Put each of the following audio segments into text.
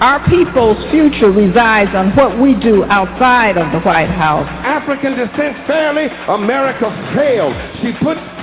our people's future resides on what we do outside of the White House. African descent fairly, America failed. She put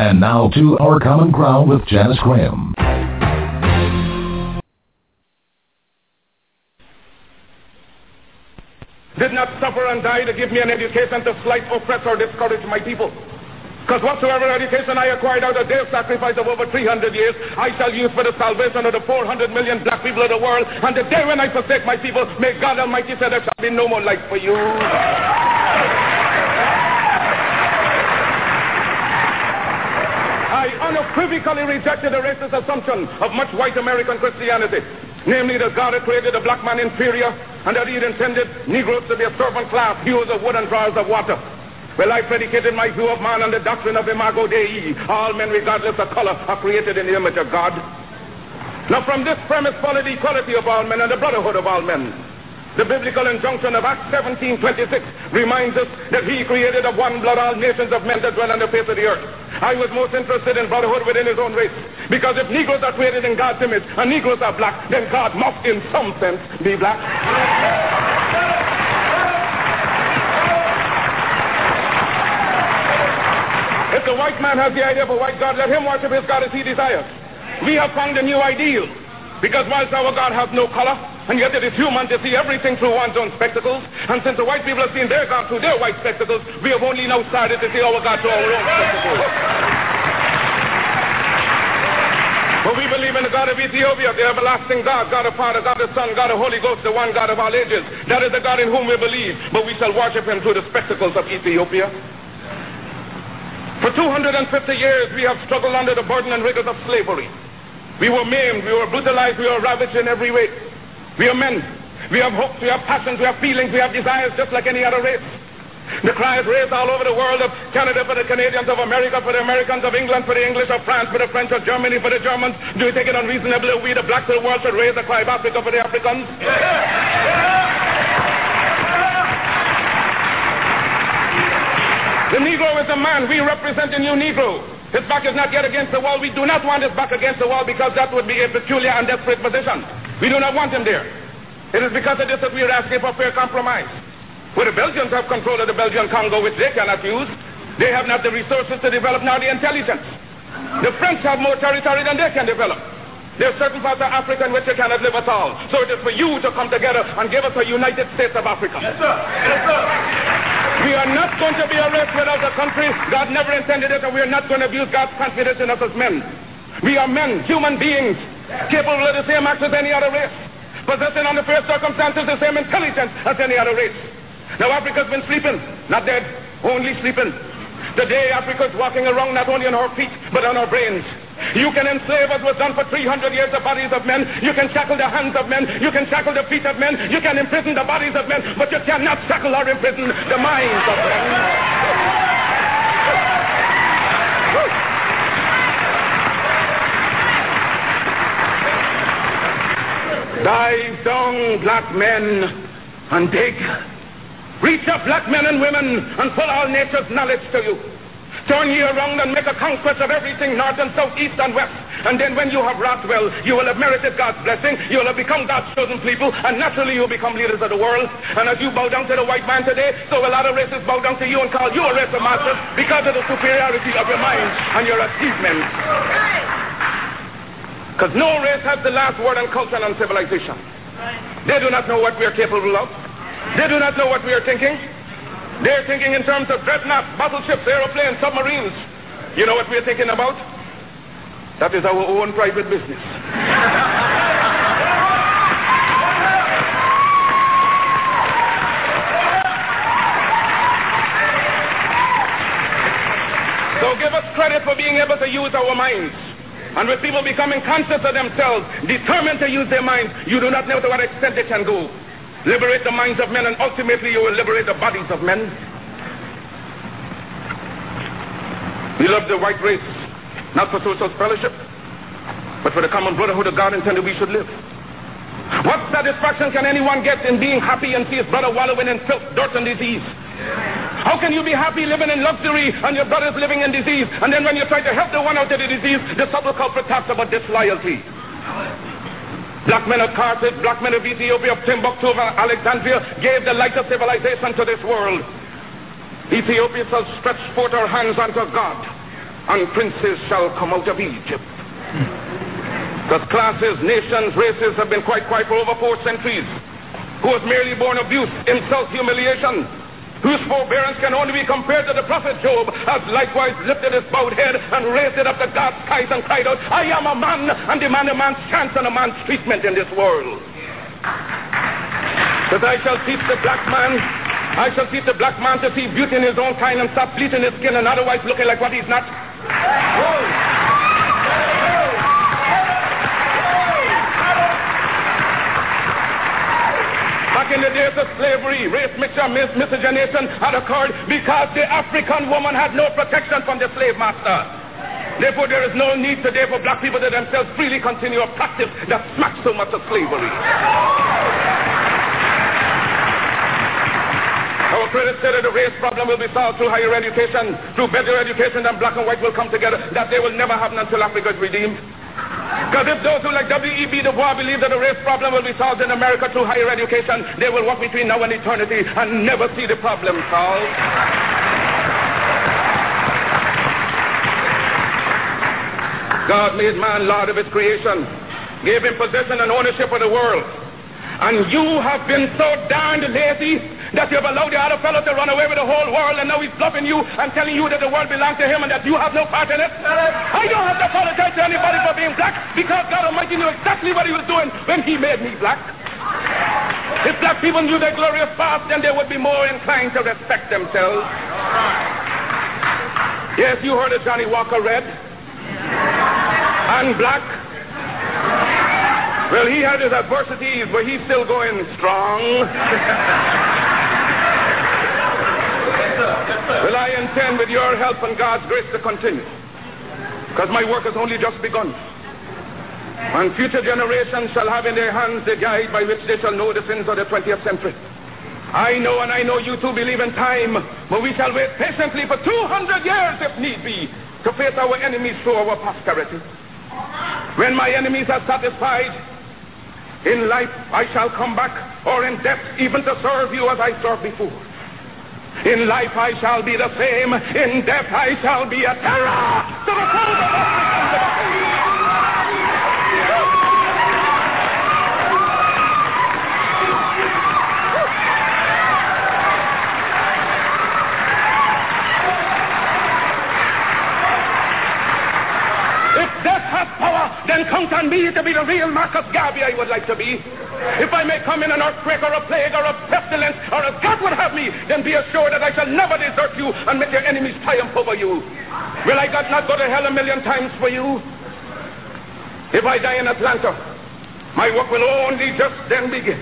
And now to Our Common Ground with Janice Graham. Did not suffer and die to give me an education to slight, oppress, or discourage my people. Because whatsoever education I acquired out of their sacrifice of over 300 years, I shall use for the salvation of the 400 million black people of the world. And the day when I forsake my people, may God Almighty say there shall be no more life for you. I unequivocally rejected the racist assumption of much white American Christianity, namely that God had created the black man inferior and that he had intended Negroes to be a servant class, hewers of wood and drawers of water. Well, I predicated my view of man on the doctrine of Imago Dei. All men, regardless of color, are created in the image of God. Now, from this premise followed the equality of all men and the brotherhood of all men. The biblical injunction of Acts 17:26 reminds us that he created of one blood all nations of men that dwell on the face of the earth. I was most interested in brotherhood within his own race. Because if Negroes are created in God's image and Negroes are black, then God must in some sense be black. If the white man has the idea of a white God, let him worship his God as he desires. We have found a new ideal. Because whilst our God has no color, and yet it is human to see everything through one's own spectacles, and since the white people have seen their God through their white spectacles, we have only now started to see our God through our own spectacles. But we believe in the God of Ethiopia, the everlasting God, God of Father, God of Son, God of Holy Ghost, the one God of all ages. That is the God in whom we believe, but we shall worship him through the spectacles of Ethiopia. For 250 years we have struggled under the burden and rigors of slavery. We were maimed, we were brutalized, we were ravaged in every way. We are men. We have hopes, we have passions, we have feelings, we have desires just like any other race. The cry is raised all over the world of Canada for the Canadians, of America for the Americans, of England for the English, of France for the French, of Germany for the Germans. Do you think it unreasonable we, the blacks of the world, should raise the cry of Africa for the Africans? The Negro is a man. We represent a new Negro. His back is not yet against the wall. We do not want his back against the wall because that would be a peculiar and desperate position. We do not want him there. It is because of this that we are asking for fair compromise. Where the Belgians have control of the Belgian Congo, which they cannot use, they have not the resources to develop now the intelligence. The French have more territory than they can develop. There are certain parts of Africa in which they cannot live at all. So it is for you to come together and give us a United States of Africa. Yes, sir. Yes, sir. We are not going to be a race without a country. God never intended it, and we are not going to abuse God's confidence in us as men. We are men, human beings, capable of the same acts as any other race, possessing under fair circumstances the same intelligence as any other race. Now Africa's been sleeping, not dead, only sleeping. Today Africa's walking around not only on her feet, but on her brains. You can enslave as was done for 300 years the bodies of men. You can shackle the hands of men. You can shackle the feet of men. You can imprison the bodies of men. But you cannot shackle or imprison the minds of men. Dive down, black men, and dig. Reach up, black men and women, and pull all nature's knowledge to you. Turn ye around and make a conquest of everything north and south, east and west. And then when you have wrought well, you will have merited God's blessing. You will have become God's chosen people. And naturally you will become leaders of the world. And as you bow down to the white man today, so will other races bow down to you and call you a race of masters because of the superiority of your mind and your achievements. Because no race has the last word on culture and on civilization. They do not know what we are capable of. They do not know what we are thinking. They're thinking in terms of dreadnoughts, battleships, aeroplanes, submarines. You know what we're thinking about? That is our own private business. so give us credit for being able to use our minds. And with people becoming conscious of themselves, determined to use their minds, you do not know to what extent they can go. Liberate the minds of men, and ultimately you will liberate the bodies of men. We love the white race, not for social fellowship, but for the common brotherhood of God intended we should live. What satisfaction can anyone get in being happy and see his brother wallowing in filth, dirt, and disease? How can you be happy living in luxury and your brother's living in disease? And then when you try to help the one out of the disease, the subtle culprit talks about disloyalty. Black men of Carthage, black men of Ethiopia, of Timbuktu, of Alexandria gave the light of civilization to this world. Ethiopia shall stretch forth her hands unto God, and princes shall come out of Egypt. Because classes, nations, races have been quite quiet for over four centuries. Who was merely born abuse, insult, humiliation, whose forbearance can only be compared to the prophet Job, has likewise lifted his bowed head and raised it up to God's skies and cried out, I am a man, and demand a man's chance and a man's treatment in this world. But I shall teach the black man, I shall teach the black man to see beauty in his own kind and stop bleaching his skin and otherwise looking like what he's not. In the days of slavery, race mixture, mis- miscegenation had occurred because the African woman had no protection from the slave master. Therefore, there is no need today for black people to themselves freely continue a practice that smacks so much of slavery. Our critics say that the race problem will be solved through higher education, through better education, and black and white will come together. That day will never happen until Africa is redeemed. Because if those who like W.E.B. Du Bois believe that the race problem will be solved in America through higher education, they will walk between now and eternity and never see the problem solved. God made man Lord of his creation, gave him possession and ownership of the world. And you have been so darned lazy that you've allowed the other fellow to run away with the whole world and now he's bluffing you and telling you that the world belongs to him and that you have no part in it. I don't have to apologize to anybody for being black because God Almighty knew exactly what he was doing when he made me black. If black people knew their glorious past, then they would be more inclined to respect themselves. Yes, you heard of Johnnie Walker Red and black Well, he had his adversities, but he's still going strong. well, I intend, with your help and God's grace, to continue. Because my work has only just begun. And future generations shall have in their hands the guide by which they shall know the sins of the 20th century. I know and I know you too believe in time, but we shall wait patiently for 200 years if need be to face our enemies through our posterity. When my enemies are satisfied, in life I shall come back, or in death even to serve you as I served before. In life I shall be the same, in death I shall be a terror to the foes of then count on me to be the real Marcus Garvey I would like to be. If I may come in an earthquake or a plague or a pestilence or as God would have me, then be assured that I shall never desert you and make your enemies triumph over you. Will I God not go to hell a million times for you? If I die in Atlanta, my work will only just then begin.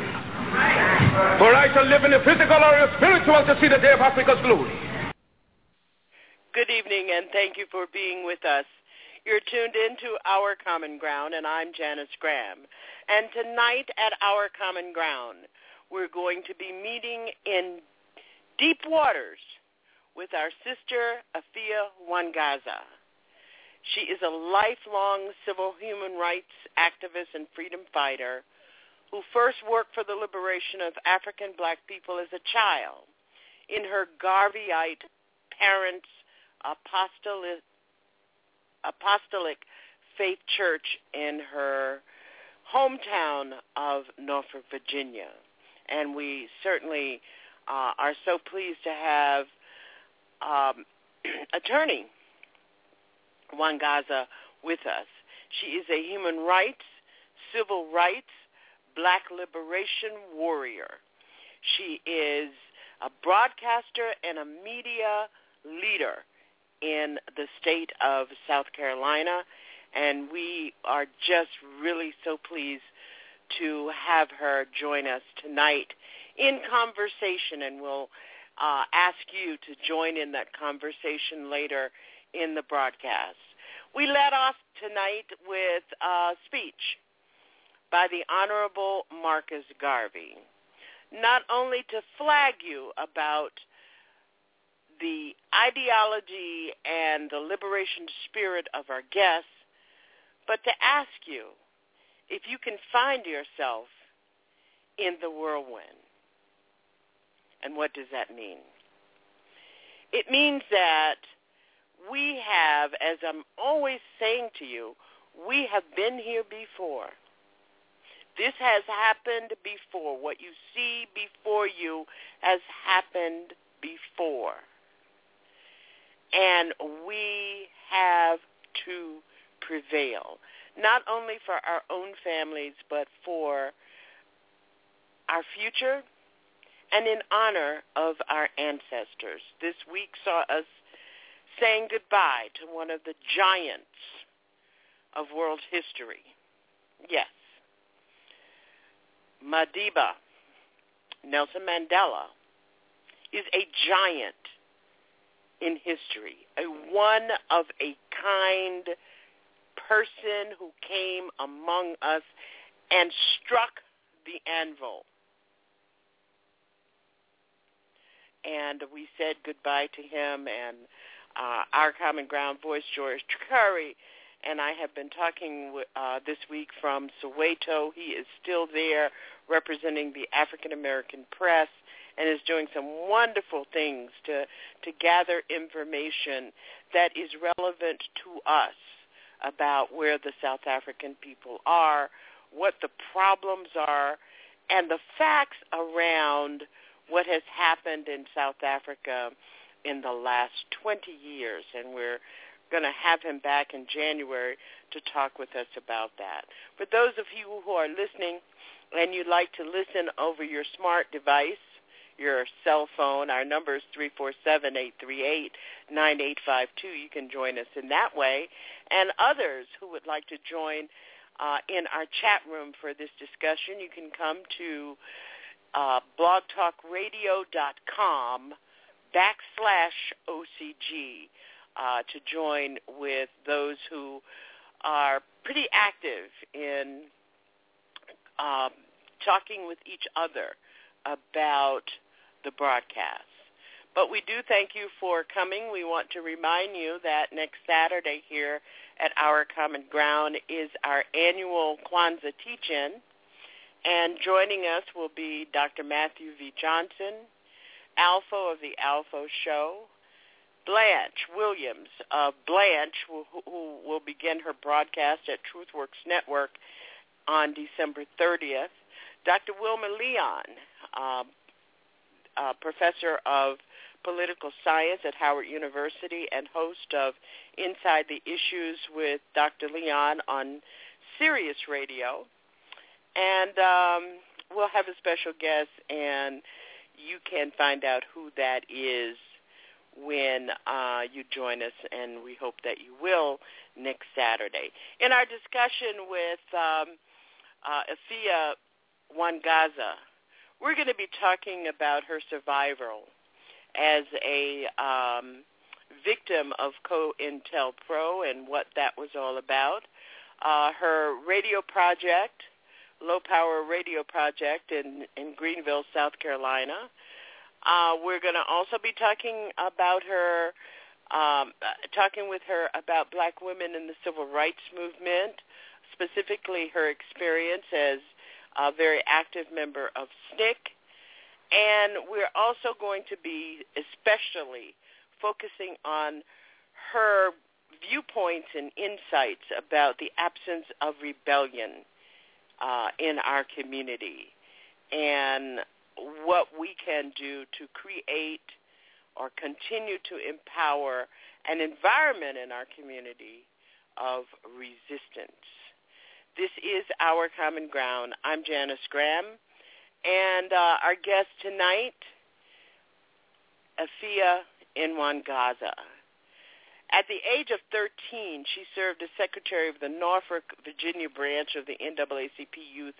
For I shall live in the physical or the spiritual to see the day of Africa's glory. Good evening, and thank you for being with us. You're tuned into Our Common Ground, and I'm Janice Graham. And tonight at Our Common Ground, we're going to be meeting in deep waters with our sister, Efia Nwangaza. She is a lifelong civil human rights activist and freedom fighter who first worked for the liberation of African black people as a child in her Garveyite parents' apostolic apostolic faith church in her hometown of Norfolk, Virginia. And we certainly uh, are so pleased to have um, attorney Nwangaza with us. She is a human rights, civil rights, black liberation warrior. She is a broadcaster and a media leader in the state of South Carolina, and we are just really so pleased to have her join us tonight in conversation, and we'll uh, ask you to join in that conversation later in the broadcast. We led off tonight with a speech by the Honorable Marcus Garvey, not only to flag you about the ideology and the liberation spirit of our guests, but to ask you if you can find yourself in the whirlwind. And what does that mean? It means that we have, as I'm always saying to you, we have been here before. This has happened before. What you see before you has happened before. And we have to prevail, not only for our own families, but for our future and in honor of our ancestors. This week saw us saying goodbye to one of the giants of world history. Yes. Madiba, Nelson Mandela, is a giant in history, a one of a kind person who came among us and struck the anvil. And we said goodbye to him and uh, our common ground voice, George Curry, and I have been talking uh, this week from Soweto. He is still there representing the African American press and is doing some wonderful things to to gather information that is relevant to us about where the South African people are, what the problems are, and the facts around what has happened in South Africa in the last 20 years. And we're going to have him back in January to talk with us about that. For those of you who are listening and you'd like to listen over your smart device, your cell phone. Our number is 347-838-9852. You can join us in that way. And others who would like to join uh, in our chat room for this discussion. You can come to uh, blogtalkradio.com backslash OCG uh, to join with those who are pretty active in um, talking with each other about the broadcast. But we do thank you for coming. We want to remind you that next Saturday here at Our Common Ground is our annual Kwanzaa teach-in. And joining us will be Dr. Matthew V. Johnson, Alpha of the Alpha Show, Blanche Williams of Blanche, who, will begin her broadcast at TruthWorks Network on December 30th, Dr. Wilmer Leon, um, uh, professor of political science at Howard University and host of Inside the Issues with Dr. Leon on Sirius Radio. And um, we'll have a special guest, and you can find out who that is when uh, you join us, and we hope that you will next Saturday. In our discussion with um, uh, Efia Nwangaza, we're going to be talking about her survival as a um, victim of COINTELPRO and what that was all about. Uh, her radio project, Low Power Radio Project in, in Greenville, South Carolina. Uh, we're going to also be talking about her, um, talking with her about black women in the civil rights movement, specifically her experience as a very active member of SNCC and we're also going to be especially focusing on her viewpoints and insights about the absence of rebellion uh, in our community and what we can do to create or continue to empower an environment in our community of resistance. This is Our Common Ground. I'm Janice Graham. And uh, our guest tonight, Efia Nwangaza. At the age of 13, she served as secretary of the Norfolk, Virginia branch of the NAACP Youth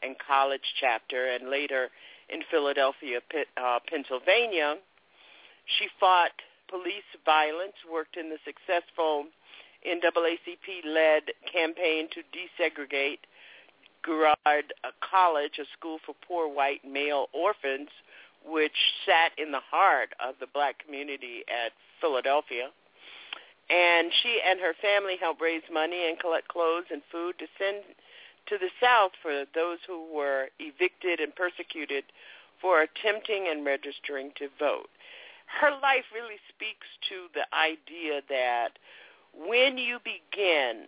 and College chapter and later in Philadelphia, uh, Pennsylvania. She fought police violence, worked in the successful NAACP-led campaign to desegregate Girard College, a school for poor white male orphans, which sat in the heart of the black community at Philadelphia. And she and her family helped raise money and collect clothes and food to send to the South for those who were evicted and persecuted for attempting and registering to vote. Her life really speaks to the idea that when you begin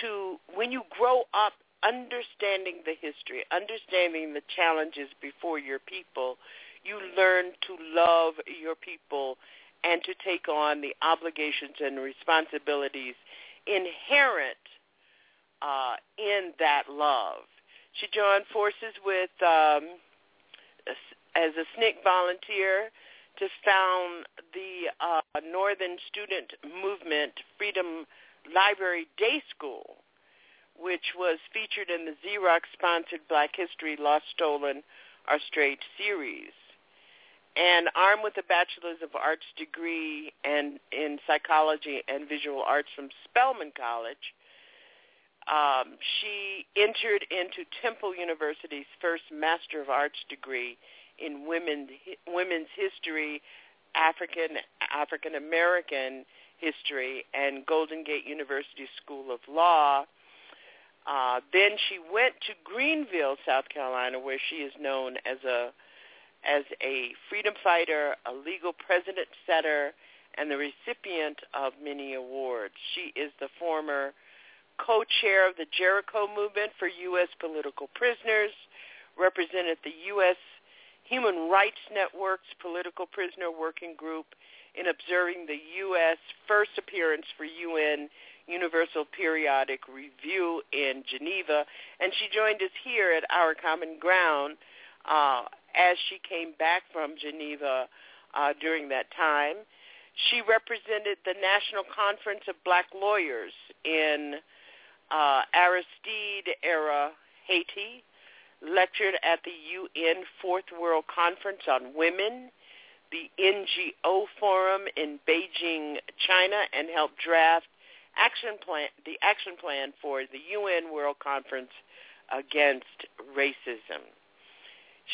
to when you grow up understanding the history, understanding the challenges before your people, you learn to love your people and to take on the obligations and responsibilities inherent uh, in that love. She joined forces with um, as a SNCC volunteer to found the uh, Northern Student Movement Freedom Library Day School, which was featured in the Xerox-sponsored Black History Lost, Stolen, or Strayed series. And armed with a Bachelor's of Arts degree and in psychology and visual arts from Spelman College, um, she entered into Temple University's first Master of Arts degree in women, women's history, African African American history and Golden Gate University School of Law. Uh, then she went to Greenville, South Carolina, where she is known as a as a freedom fighter, a legal precedent setter, and the recipient of many awards. She is the former co-chair of the Jericho Movement for U.S. Political Prisoners, represented the U.S. Human Rights Network's Political Prisoner Working Group, in observing the U.S. first appearance for UN Universal Periodic Review in Geneva, and she joined us here at Our Common Ground uh, as she came back from Geneva uh, during that time. She represented the National Conference of Black Lawyers in uh, Aristide era Haiti, lectured at the UN Fourth World Conference on Women, the NGO Forum in Beijing, China, and helped draft action plan, the action plan for the UN World Conference against racism.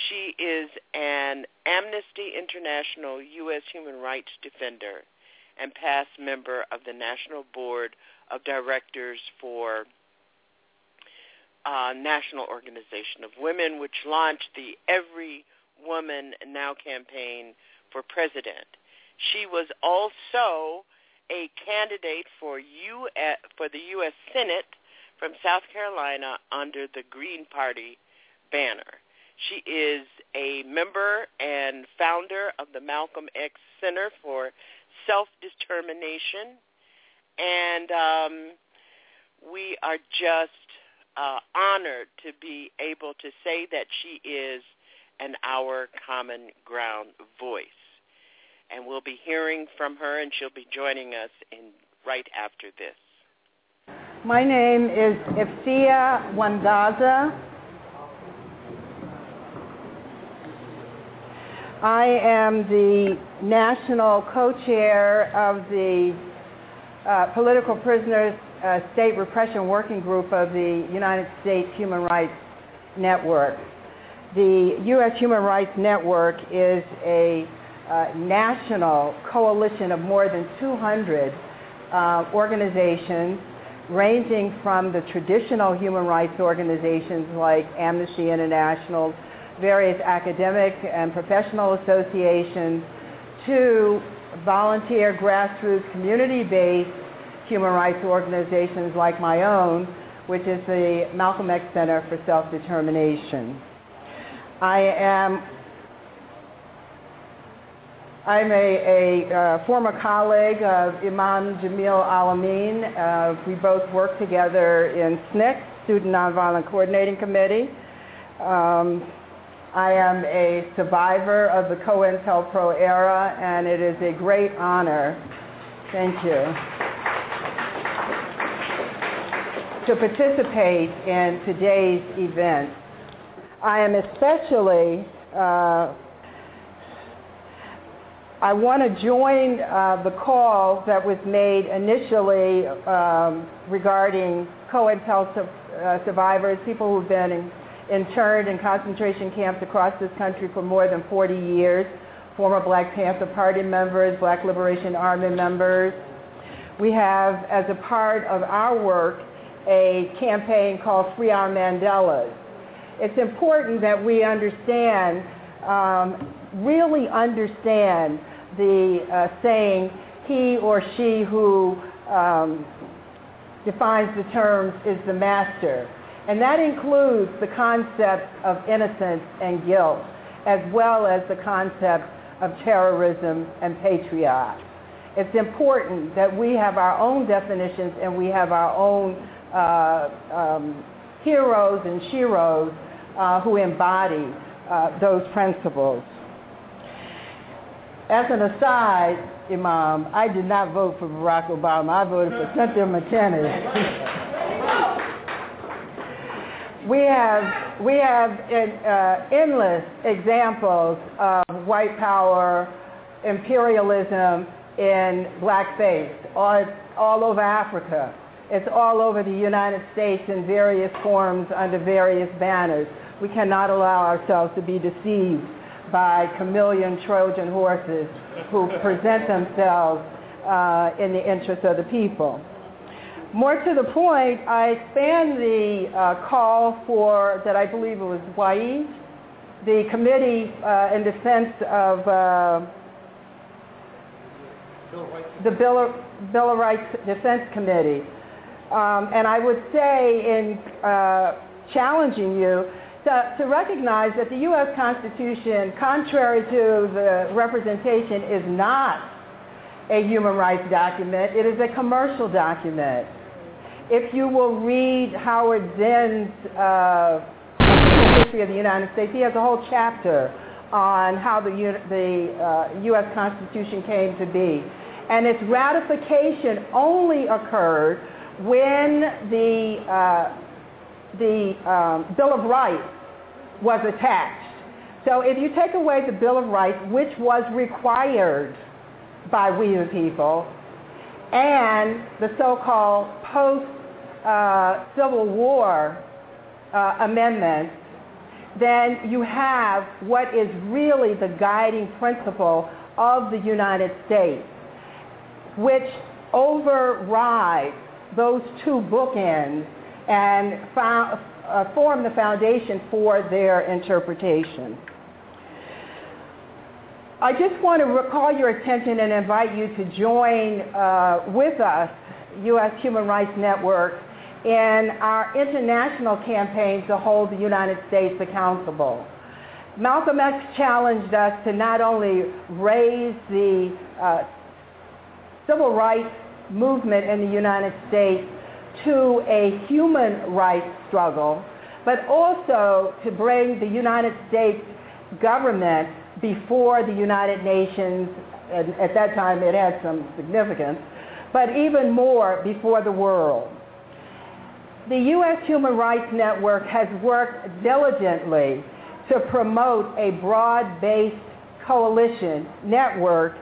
She is an Amnesty International U.S. human rights defender and past member of the National Board of Directors for uh, National Organization of Women, which launched the Every Woman Now campaign for president. She was also a candidate for U for the U.S. Senate from South Carolina under the Green Party banner. She is a member and founder of the Malcolm X Center for Self-Determination, and um, we are just uh, honored to be able to say that she is an Our Common Ground voice. And we'll be hearing from her, and she'll be joining us in right after this. My name is Efia Nwangaza. I am the national co-chair of the uh, Political Prisoners uh, State Repression Working Group of the United States Human Rights Network. The U.S. Human Rights Network is a uh, national coalition of more than 200 uh, organizations ranging from the traditional human rights organizations like Amnesty International, various academic and professional associations, to volunteer grassroots community-based human rights organizations like my own, which is the Malcolm X Center for Self-Determination. I am I'm a, a uh, former colleague of Imam Jamil Al-Amin. Uh, we both work together in SNCC, Student Nonviolent Coordinating Committee. Um, I am a survivor of the COINTELPRO era, and it is a great honor, thank you, to participate in today's event. I am especially uh, I want to join uh, the call that was made initially um, regarding COINTEL uh, survivors, people who've been in, interned in concentration camps across this country for more than 40 years, former Black Panther Party members, Black Liberation Army members. We have, as a part of our work, a campaign called Free Our Mandelas. It's important that we understand, um, really understand the uh, saying, he or she who um, defines the terms is the master. And that includes the concept of innocence and guilt, as well as the concept of terrorism and patriot. It's important that we have our own definitions and we have our own uh, um, heroes and sheroes uh, who embody uh, those principles. As an aside, Imam, I did not vote for Barack Obama. I voted for Cynthia McKinney. we have we have uh, endless examples of white power, imperialism in blackface all, all over Africa. It's all over the United States in various forms under various banners. We cannot allow ourselves to be deceived by chameleon Trojan horses who present themselves uh, in the interest of the people. More to the point, I expand the uh, call for, that I believe it was WAID, the Committee uh, in Defense of uh, the Bill of, Bill of Rights Defense Committee. Um, and I would say in uh, challenging you to, to recognize that the U.S. Constitution, contrary to the representation, is not a human rights document. It is a commercial document. If you will read Howard Zinn's uh, history of the United States, he has a whole chapter on how the, the uh, U.S. Constitution came to be. And its ratification only occurred when the, uh, the um, Bill of Rights was attached. So if you take away the Bill of Rights, which was required by we the people, and the so-called post-Civil uh, War uh, amendments, then you have what is really the guiding principle of the United States, which overrides those two bookends and found, uh, form the foundation for their interpretation. I just want to recall your attention and invite you to join uh, with us, U.S. Human Rights Network, in our international campaign to hold the United States accountable. Malcolm X challenged us to not only raise the uh, civil rights movement in the United States to a human rights struggle, but also to bring the United States government before the United Nations, and at that time it had some significance, but even more before the world. The U.S. Human Rights Network has worked diligently to promote a broad-based coalition network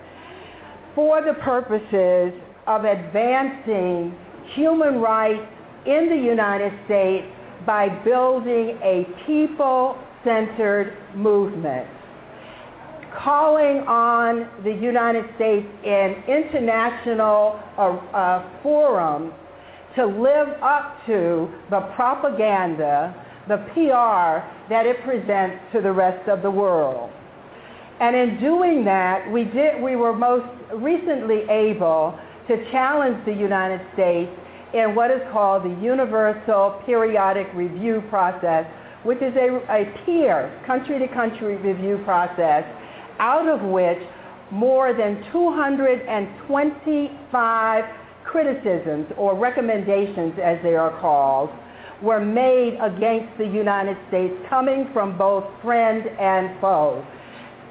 for the purposes of advancing human rights in the United States by building a people-centered movement, calling on the United States in international uh, uh, forums to live up to the propaganda, the PR that it presents to the rest of the world. And in doing that, we, did, we were most recently able to challenge the United States in what is called the Universal Periodic Review Process, which is a, a peer, country-to-country review process, out of which more than 225 criticisms or recommendations, as they are called, were made against the United States coming from both friend and foe.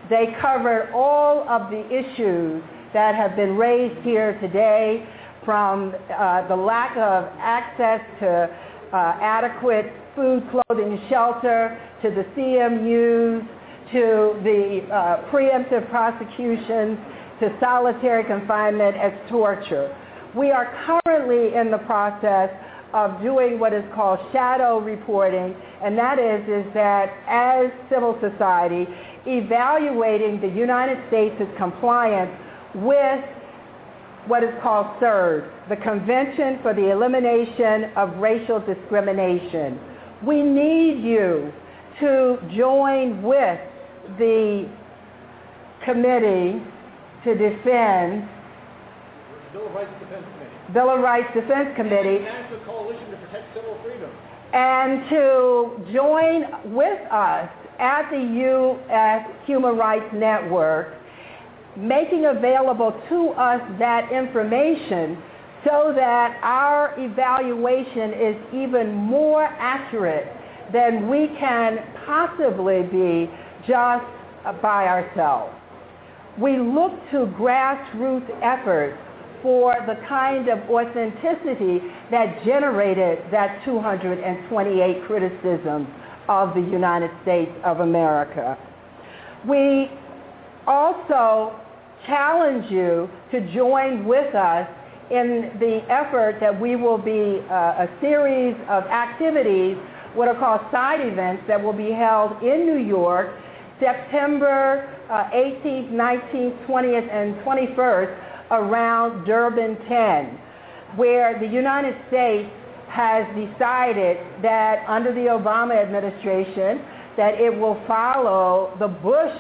They covered all of the issues that have been raised here today from uh, the lack of access to uh, adequate food, clothing, shelter, to the CMUs, to the uh, preemptive prosecutions, to solitary confinement as torture. We are currently in the process of doing what is called shadow reporting, and that is, is that as civil society, evaluating the United States' compliance with what is called CERD, the Convention for the Elimination of Racial Discrimination. We need you to join with the committee to defend Bill of Rights Defense Committee. Bill of Rights Defense Committee. National Coalition to Protect Civil Freedom. And to join with us at the U.S. Human Rights Network making available to us that information so that our evaluation is even more accurate than we can possibly be just by ourselves. We look to grassroots efforts for the kind of authenticity that generated that 228 criticisms of the United States of America. We also challenge you to join with us in the effort that we will be uh, a series of activities, what are called side events, that will be held in New York September uh, 18th, 19th, 20th, and 21st around Durban 10, where the United States has decided that under the Obama administration that it will follow the Bush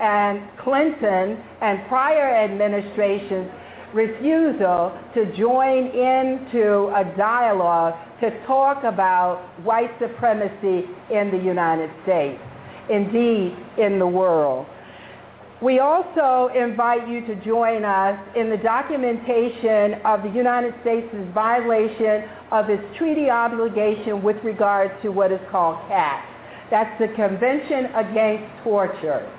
and Clinton and prior administrations refusal to join into a dialogue to talk about white supremacy in the United States, indeed in the world. We also invite you to join us in the documentation of the United States' violation of its treaty obligation with regard to what is called CAT. That's the Convention Against Torture.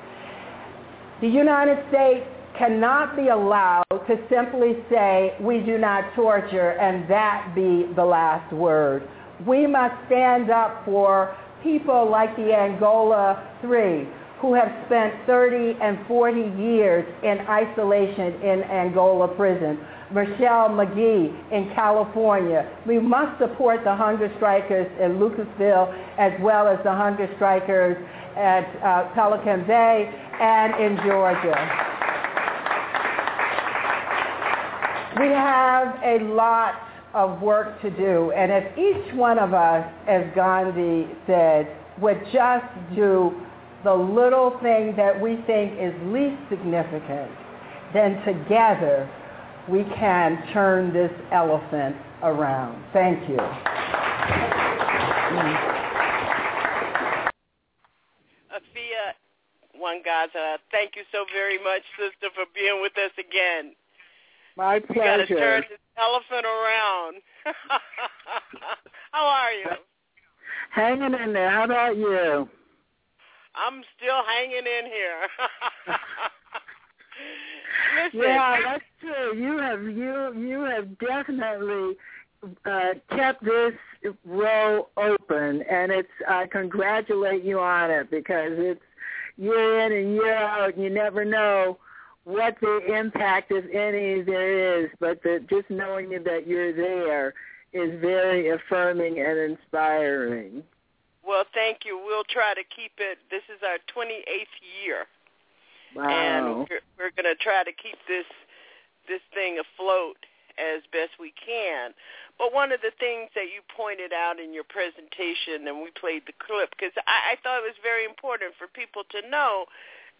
The United States cannot be allowed to simply say, we do not torture, and that be the last word. We must stand up for people like the Angola Three, who have spent 30 and 40 years in isolation in Angola prison. Michelle McGee in California. We must support the hunger strikers in Lucasville as well as the hunger strikers at uh, Pelican Bay and in Georgia. We have a lot of work to do, and if each one of us, as Gandhi said, would just do the little thing that we think is least significant, then together we can turn this elephant around. Thank you. Efia Nwangaza, thank you so very much, sister, for being with us again. My pleasure. Got to turn this elephant around. How are you? Hanging in there. How about you? I'm still hanging in here. Listen. Yeah, that's true. You have you you have definitely uh, kept this row open, and it's I congratulate you on it because it's year in and year out, and you never know what the impact, if any, there is. But the, just knowing that you're there is very affirming and inspiring. Well, thank you. We'll try to keep it. This is our 28th year. Wow. And we're, we're going to try to keep this this thing afloat as best we can. But one of the things that you pointed out in your presentation, and we played the clip, because I, I thought it was very important for people to know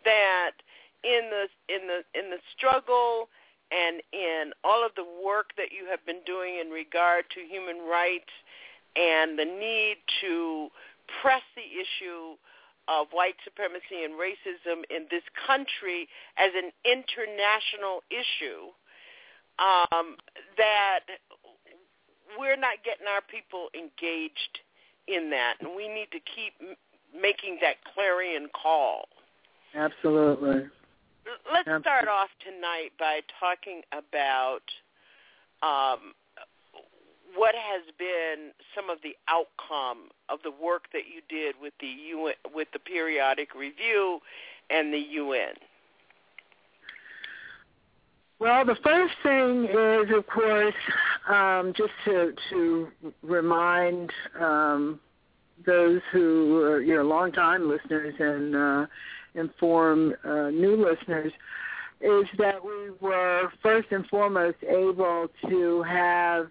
that in the in the in the struggle and in all of the work that you have been doing in regard to human rights and the need to press the issue of white supremacy and racism in this country as an international issue um, that we're not getting our people engaged in that, and we need to keep making that clarion call. Absolutely. Let's start off tonight by talking about um, what has been some of the outcome of the work that you did with the UN, with the periodic review and the UN? Well, the first thing is, of course, um, just to to remind um, those who are you know longtime listeners and uh, inform uh, new listeners is that we were first and foremost able to have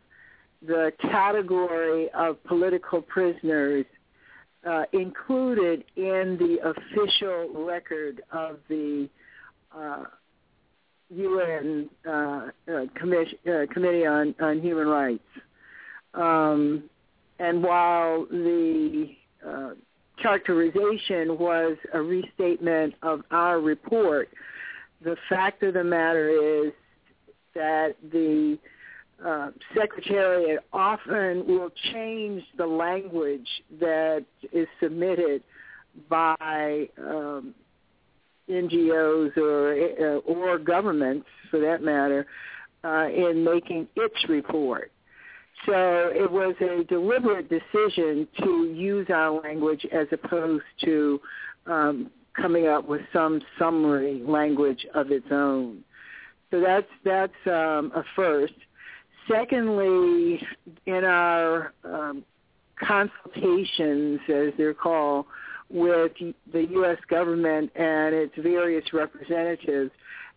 the category of political prisoners uh, included in the official record of the uh, UN uh, uh, commission, uh, Committee on, on Human Rights. Um, and while the uh, characterization was a restatement of our report, the fact of the matter is that the uh, Secretariat often will change the language that is submitted by um, NGOs or uh, or governments, for that matter, uh, in making its report. So it was a deliberate decision to use our language as opposed to um, coming up with some summary language of its own. So that's that's um, a first. Secondly, in our um, consultations, as they're called, with the U.S. government and its various representatives,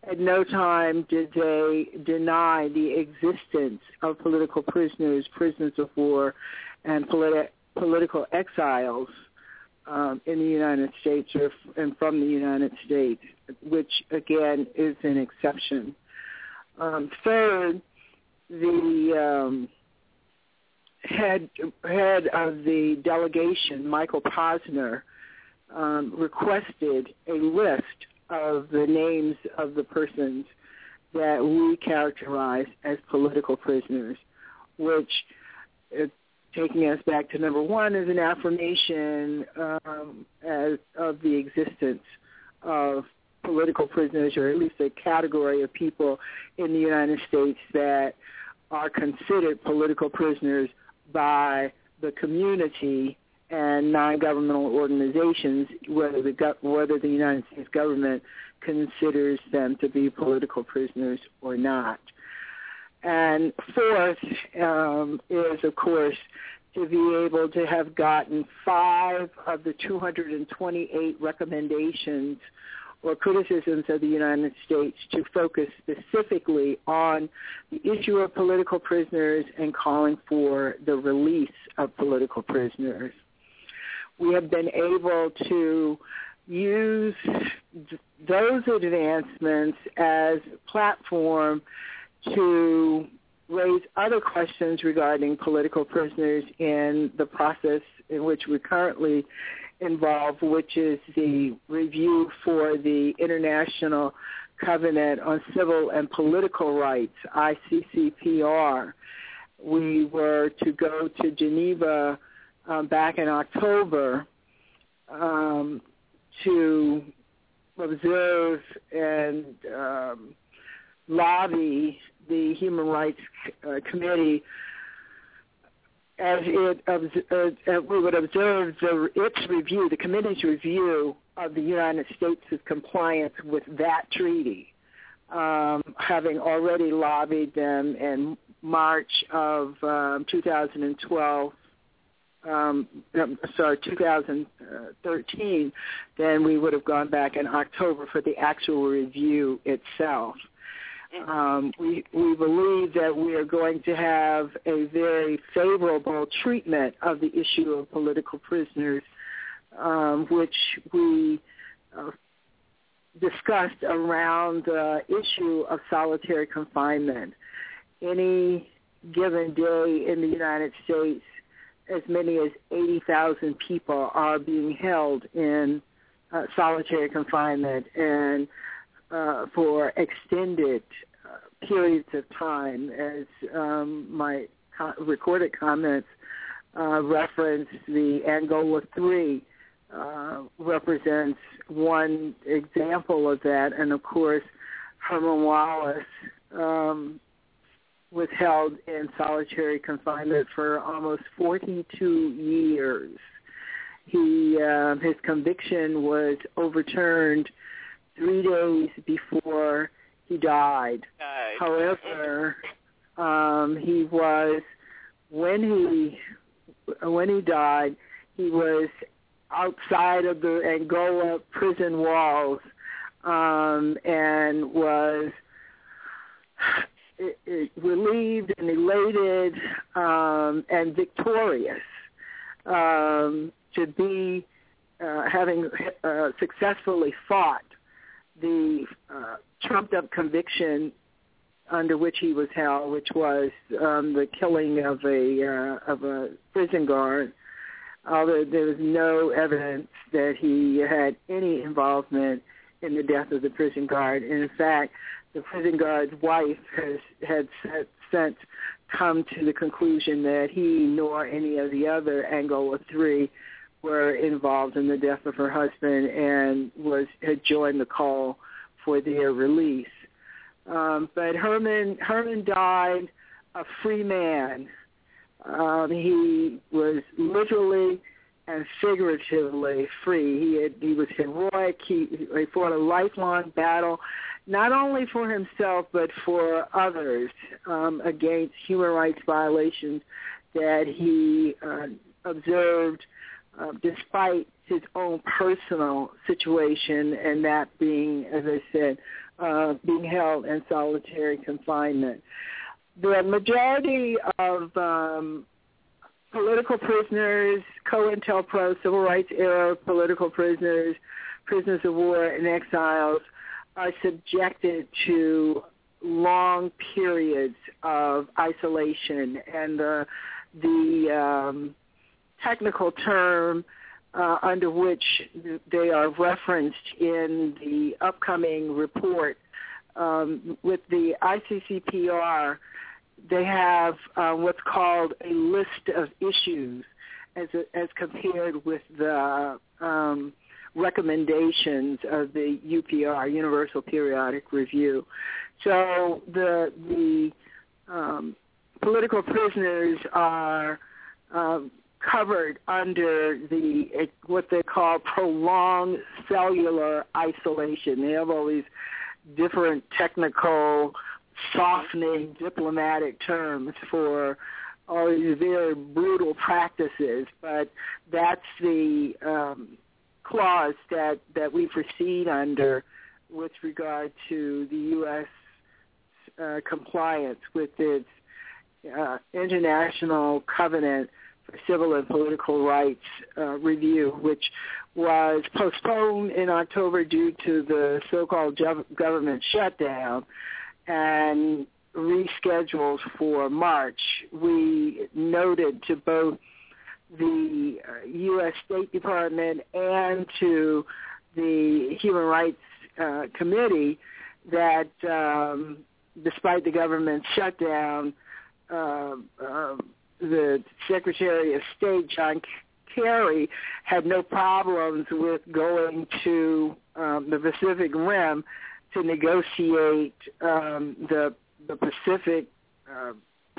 at no time did they deny the existence of political prisoners, prisoners of war, and politi- political exiles um, in the United States or f- and from the United States, which again is an exception. Um, third, the um, head head of the delegation, Michael Posner, um, requested a list of the names of the persons that we characterize as political prisoners, which, uh, taking us back to number one, is an affirmation um, as, of the existence of political prisoners, or at least a category of people in the United States that are considered political prisoners by the community and non-governmental organizations, whether the whether the United States government considers them to be political prisoners or not. And fourth um, is, of course, to be able to have gotten five of the 228 recommendations or criticisms of the United States to focus specifically on the issue of political prisoners and calling for the release of political prisoners. We have been able to use those advancements as platform to raise other questions regarding political prisoners in the process in which we're currently involved, which is the review for the International Covenant on Civil and Political Rights, ICCPR. We were to go to Geneva um, back in October um, to observe and um, lobby the Human Rights uh, Committee as it uh, we would observe the, its review, the committee's review of the United States' compliance with that treaty, um, having already lobbied them in March of um, 2012 um, sorry, 2013, then we would have gone back in October for the actual review itself. Um, we we believe that we are going to have a very favorable treatment of the issue of political prisoners, um, which we uh, discussed around the issue of solitary confinement. Any given day in the United States, as many as 80,000 people are being held in uh, solitary confinement and uh, for extended uh, periods of time, as um, my co- recorded comments uh, reference the Angola 3 uh, represents one example of that, and of course, Herman Wallace um, was held in solitary confinement for almost 42 years. He uh, his conviction was overturned three days before he died. died. However, um, he was when he when he died, he was outside of the Angola prison walls um, and was relieved and elated um, and victorious um, to be uh, having uh, successfully fought the uh, trumped up conviction under which he was held, which was um, the killing of a uh, of a prison guard. Although there was no evidence that he had any involvement in the death of the prison guard. And in fact, the prison guard's wife has had since come to the conclusion that he nor any of the other Angola three were involved in the death of her husband and was had joined the call for their release. Um, but Herman Herman died a free man. Um, he was literally and figuratively free. He had, he was heroic. He, he fought a lifelong battle not only for himself but for others um, against human rights violations that he uh, observed uh, despite his own personal situation and that being, as I said, uh, being held in solitary confinement. The majority of um, political prisoners, COINTELPRO, civil rights era political prisoners, prisoners of war, and exiles are subjected to long periods of isolation. And the the um, technical term uh, under which they are referenced in the upcoming report um, with the ICCPR, they have uh, what's called a list of issues as a, as compared with the um, recommendations of the UPR, Universal Periodic Review. So the the um, political prisoners are um, covered under the what they call prolonged cellular isolation. They have all these different technical softening diplomatic terms for all these very brutal practices, but that's the um, clause that, that we proceed under with regard to the U.S. Uh, compliance with its uh, International Covenant for Civil and Political Rights uh, review, which was postponed in October due to the so-called government shutdown and rescheduled for March. We noted to both the U.S. Uh, State Department and to the Human Rights uh, Committee that um, despite the government shutdown, uh, uh, the Secretary of State, John Kerry, had no problems with going to um, the Pacific Rim to negotiate um, the the Pacific uh,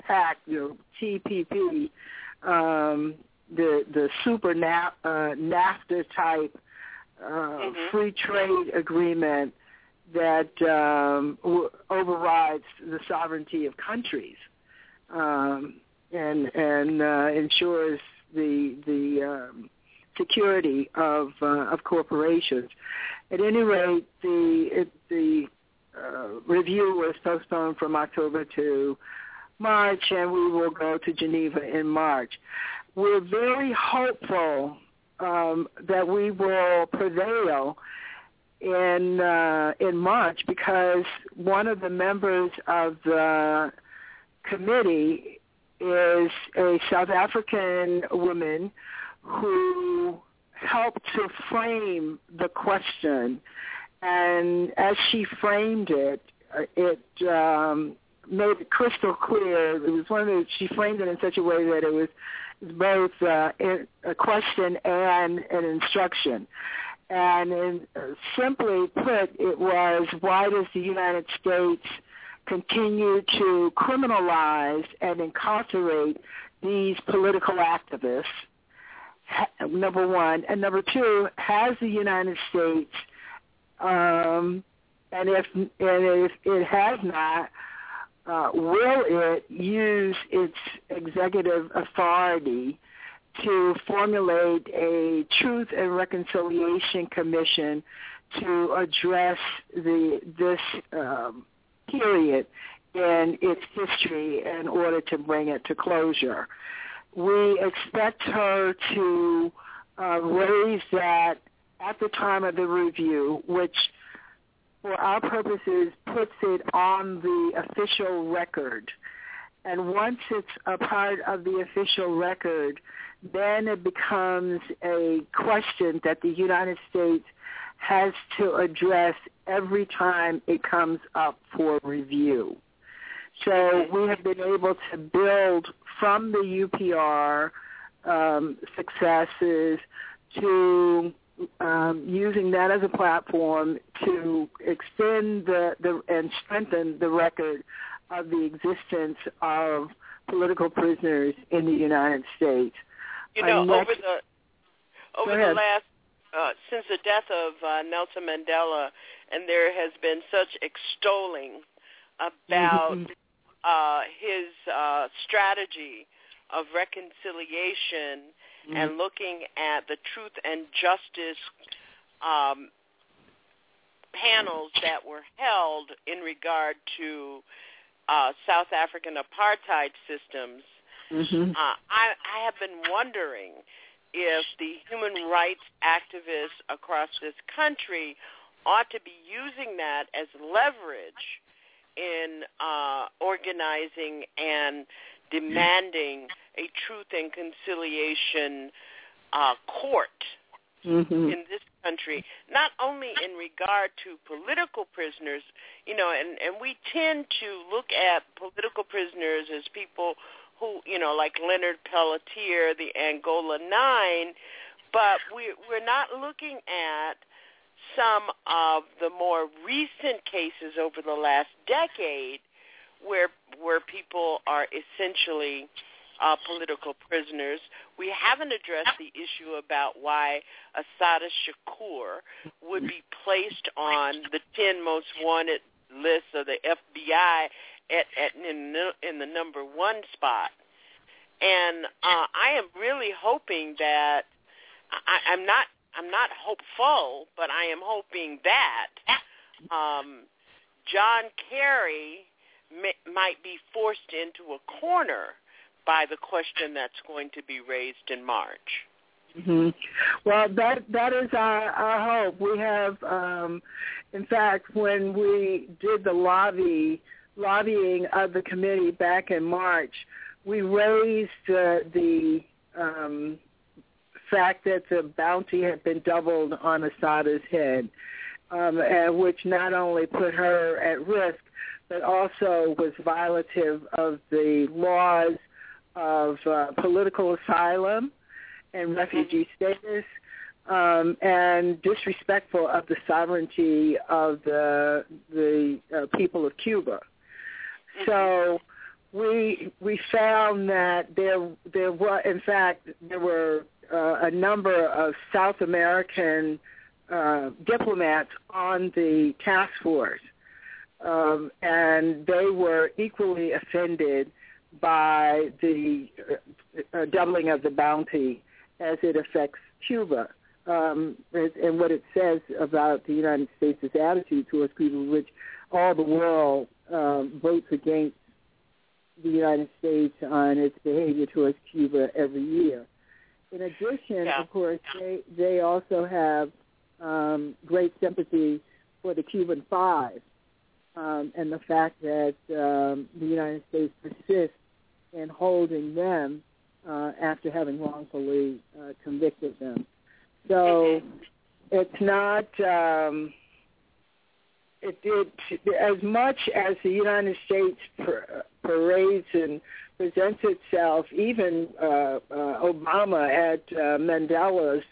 Pact, you know, TPP, the the super na- uh, NAFTA type uh, mm-hmm. free trade agreement that um, w- overrides the sovereignty of countries um, and and uh, ensures the the um, security of uh, of corporations. At any rate, the it, the uh, review was postponed from October to March, and we will go to Geneva in March. We're very hopeful um, that we will prevail in uh, in March because one of the members of the committee is a South African woman who helped to frame the question and as she framed it, uh, it um, made it crystal clear. It was one of the, she framed it in such a way that it was both uh, a question and an instruction. And in, uh, simply put, it was why does the United States continue to criminalize and incarcerate these political activists? Number one. And number two, has the United States um, and if and if it has not, uh, will it use its executive authority to formulate a Truth and Reconciliation Commission to address the this um, period in its history in order to bring it to closure. We expect her to uh, raise that at the time of the review, which for our purposes puts it on the official record. And once it's a part of the official record, then it becomes a question that the United States has to address every time it comes up for review. So we have been able to build from the UPR um, successes to um, using that as a platform to extend the, the and strengthen the record of the existence of political prisoners in the United States. You know, next, over the over the last uh, since the death of uh, Nelson Mandela, and there has been such extolling about mm-hmm. uh, his uh, strategy of reconciliation mm-hmm. and looking at the truth and justice um, panels that were held in regard to uh, South African apartheid systems, mm-hmm. uh, I, I have been wondering if the human rights activists across this country ought to be using that as leverage in uh, organizing and demanding a truth and conciliation uh, court mm-hmm. in this country, not only in regard to political prisoners, you know, and, and we tend to look at political prisoners as people who, you know, like Leonard Peltier, the Angola Nine, but we we're not looking at some of the more recent cases over the last decade where where people are essentially uh, political prisoners. We haven't addressed the issue about why Assata Shakur would be placed on the 10 most wanted list of the FBI at, at in, in the number one spot. And uh, I am really hoping that I, I'm not I'm not hopeful, but I am hoping that um, John Kerry may, might be forced into a corner by the question that's going to be raised in March. Mm-hmm. Well, that that is our our hope. We have, um, in fact, when we did the lobby lobbying of the committee back in March, we raised uh, the um, fact that the bounty had been doubled on Assata's head, um, and which not only put her at risk, but also was violative of the laws of uh, political asylum and refugee status, um, and disrespectful of the sovereignty of the the uh, people of Cuba. So we we found that there there were in fact there were uh, a number of South American uh, diplomats on the task force, um, and they were equally offended by the uh, doubling of the bounty as it affects Cuba. Um, and what it says about the United States' attitude towards Cuba, which all the world um, votes against the United States on its behavior towards Cuba every year. In addition, yeah. of course, they they also have um, great sympathy for the Cuban Five um, and the fact that um, the United States persists in holding them uh, after having wrongfully uh, convicted them. So it's not um, it, it as much as the United States parades and presents itself, even uh, uh, Obama at uh, Mandela's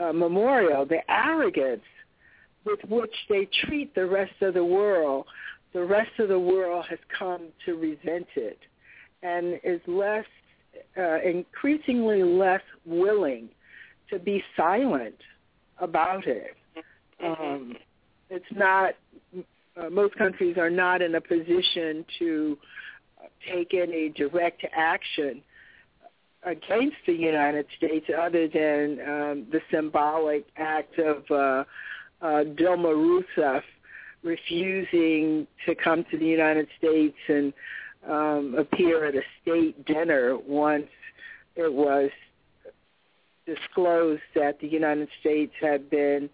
uh, memorial, the arrogance with which they treat the rest of the world, the rest of the world has come to resent it and is less, uh, increasingly less willing to be silent about it. Um, it's not, uh, most countries are not in a position to take any direct action against the United States other than um, the symbolic act of uh, uh, Dilma Rousseff refusing to come to the United States and um, appear at a state dinner once it was disclosed that the United States had been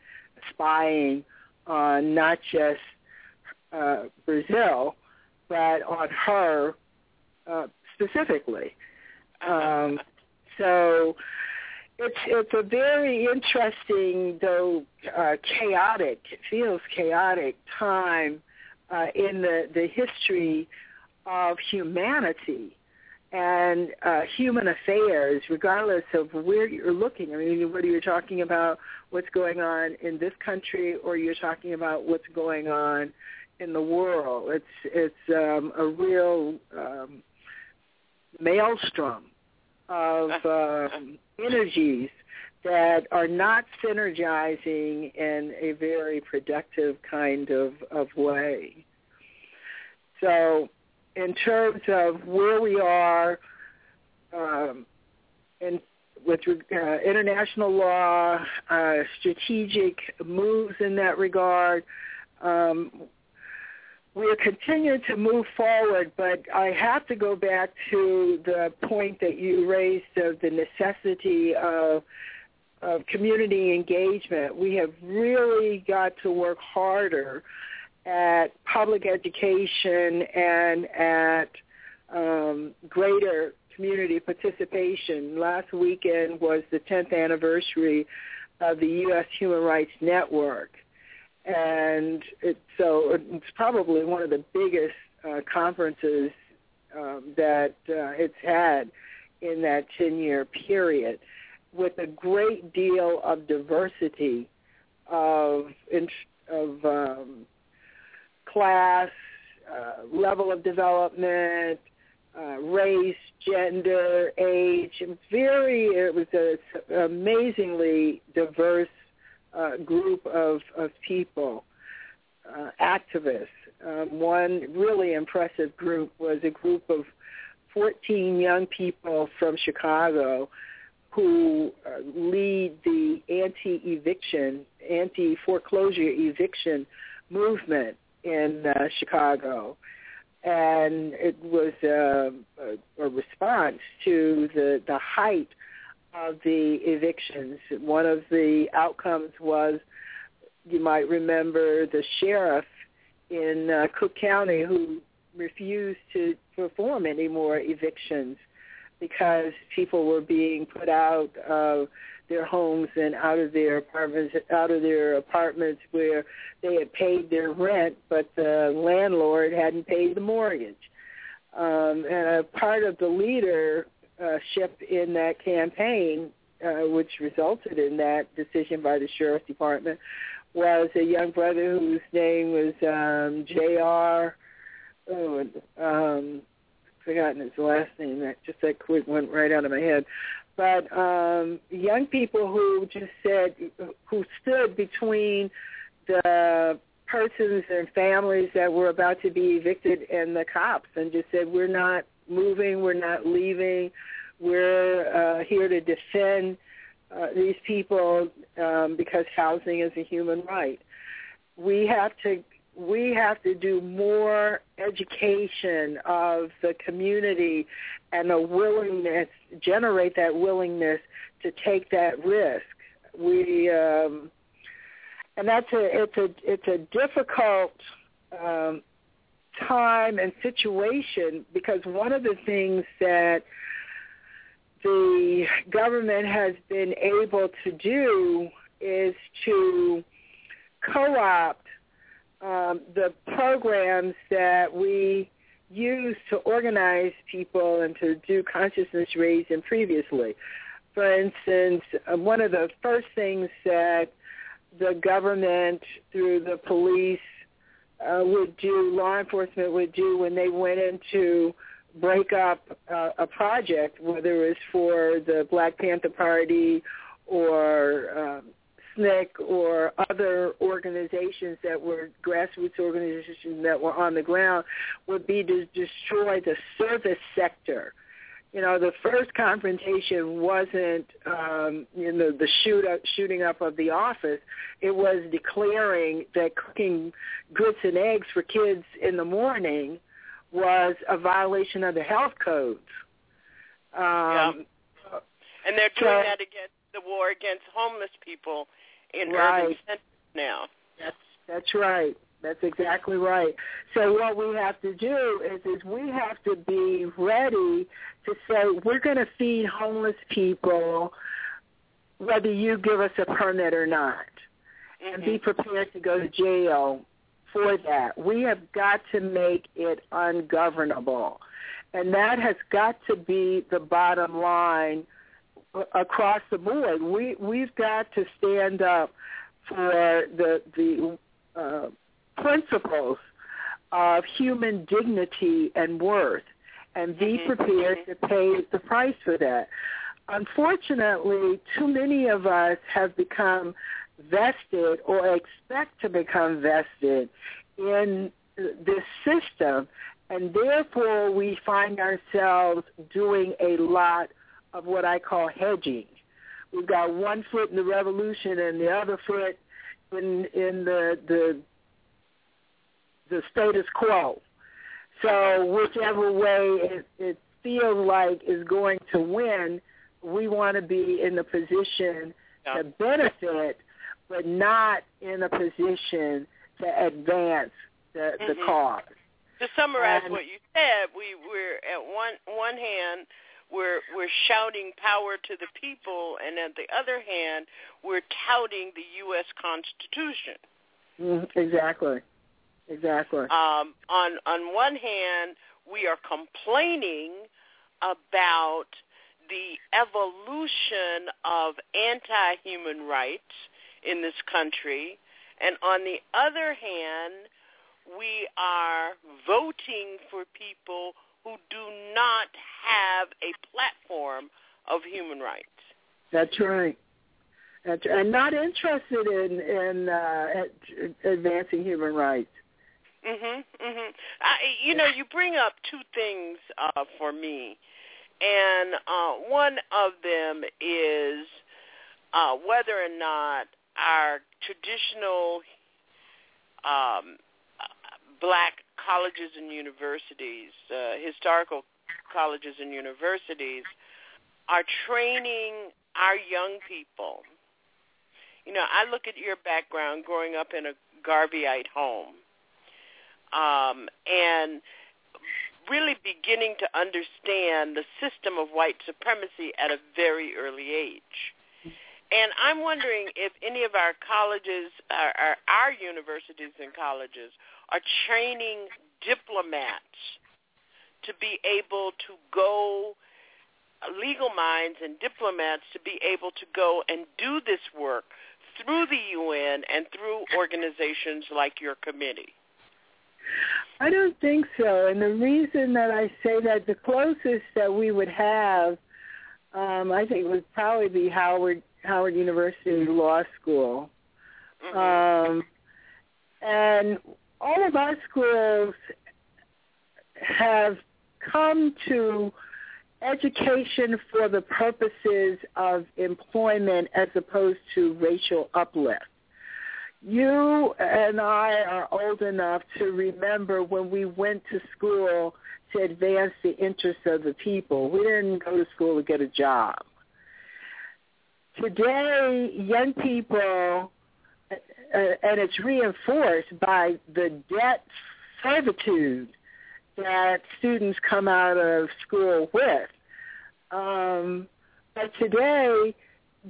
spying on not just uh, Brazil, but on her uh, specifically. Um, so it's it's a very interesting, though uh, chaotic. It feels chaotic time uh, in the the history of humanity and uh, human affairs, regardless of where you're looking. I mean, whether you're talking about what's going on in this country or you're talking about what's going on in the world, it's it's um, a real um, maelstrom of um, energies that are not synergizing in a very productive kind of, of way. So in terms of where we are um, in, with uh, international law, uh, strategic moves in that regard, um, we are continuing to move forward, but I have to go back to the point that you raised of the necessity of of community engagement. We have really got to work harder at public education and at um, greater community participation. Last weekend was the 10th anniversary of the U.S. Human Rights Network and it, so it's probably one of the biggest uh, conferences um, that uh, it's had in that 10-year period. with a great deal of diversity of of um, class, uh, level of development, uh, race, gender, age. Very, it was an amazingly diverse group of, of people, uh, activists. Um, one really impressive group was a group of 14 young people from Chicago who uh, lead the anti-eviction, anti-foreclosure eviction movement in uh, Chicago. And it was uh, a, a response to the, the height of the evictions. One of the outcomes was, you might remember, the sheriff in uh, Cook County who refused to perform any more evictions because people were being put out of their homes and out of their apartments out of their apartments where they had paid their rent but the landlord hadn't paid the mortgage um and a part of the leadership in that campaign uh, which resulted in that decision by the sheriff's department was a young brother whose name was um J.R. Oh, um, forgotten his last name. That just that quick went right out of my head. But um, young people who just said, who stood between the persons and families that were about to be evicted and the cops, and just said, "We're not moving. We're not leaving. We're uh, here to defend." Uh, these people um, because housing is a human right. We have to we have to do more education of the community and a willingness, generate that willingness to take that risk. We, um, and that's a, it's a, it's a difficult um, time and situation because one of the things that the government has been able to do is to co-opt um, the programs that we use to organize people and to do consciousness raising previously. For instance, uh, one of the first things that the government through the police uh, would do, law enforcement would do when they went in to break up uh, a project, whether it was for the Black Panther Party or um, SNCC or other organizations that were grassroots organizations that were on the ground would be to destroy the service sector. You know, the first confrontation wasn't, um, you know, the shoot up, shooting up of the office. It was declaring that cooking grits and eggs for kids in the morning was a violation of the health codes. Um, yeah. And they're doing so, that against the war against homeless people in right. urban centers now. That's that's right. That's exactly right. So what we have to do is is we have to be ready to say we're going to feed homeless people whether you give us a permit or not. Mm-hmm. And be mm-hmm. prepared to go to jail for that. We have got to make it ungovernable. And that has got to be the bottom line across the board. We we've got to stand up for the the uh, principles of human dignity and worth, and be mm-hmm. prepared to pay the price for that. Unfortunately, too many of us have become vested or expect to become vested in this system, and therefore we find ourselves doing a lot of what I call hedging. We've got one foot in the revolution and the other foot in in the the the status quo. So whichever way it, it feels like is going to win, we want to be in the position yeah. to benefit, but not in a position to advance the, mm-hmm. the cause. To summarize and, what you said, we we're at one one hand we're we're shouting power to the people, and at the other hand, we're touting the U.S. Constitution. Mm, exactly. Exactly. Um, on on one hand, we are complaining about the evolution of anti-human rights in this country, and on the other hand, we are voting for people who do not have a platform of human rights. That's right. That's, and not interested in in uh, advancing human rights. Mhm. Mhm. I, you know, you bring up two things uh, for me, and uh, one of them is uh, whether or not our traditional um, black colleges and universities, uh, historical colleges and universities, are training our young people. You know, I look at your background growing up in a Garveyite home um, and really beginning to understand the system of white supremacy at a very early age. And I'm wondering if any of our colleges, our, our, our universities and colleges, are training diplomats to be able to go, legal minds and diplomats to be able to go and do this work through the UN and through organizations like your committee. I don't think so. And the reason that I say that the closest that we would have, um, I think would probably be Howard Howard University Law School. Mm-hmm. Um, and all of our schools have come to education for the purposes of employment as opposed to racial uplift. You and I are old enough to remember when we went to school to advance the interests of the people. We didn't go to school to get a job. Today, young people, uh, and it's reinforced by the debt servitude that students come out of school with. Um, but today,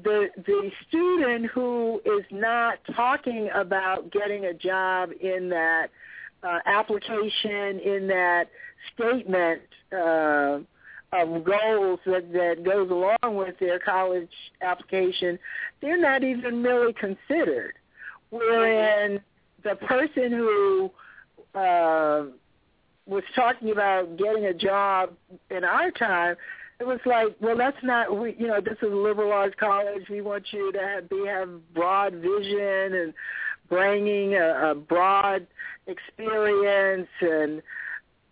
the the student who is not talking about getting a job in that uh, application in that statement uh, of goals that that goes along with their college application, they're not even really considered. Wherein the person who uh, was talking about getting a job in our time it was like, well, that's not we. You know, this is a liberal arts college. We want you to have, be have broad vision and bringing a, a broad experience and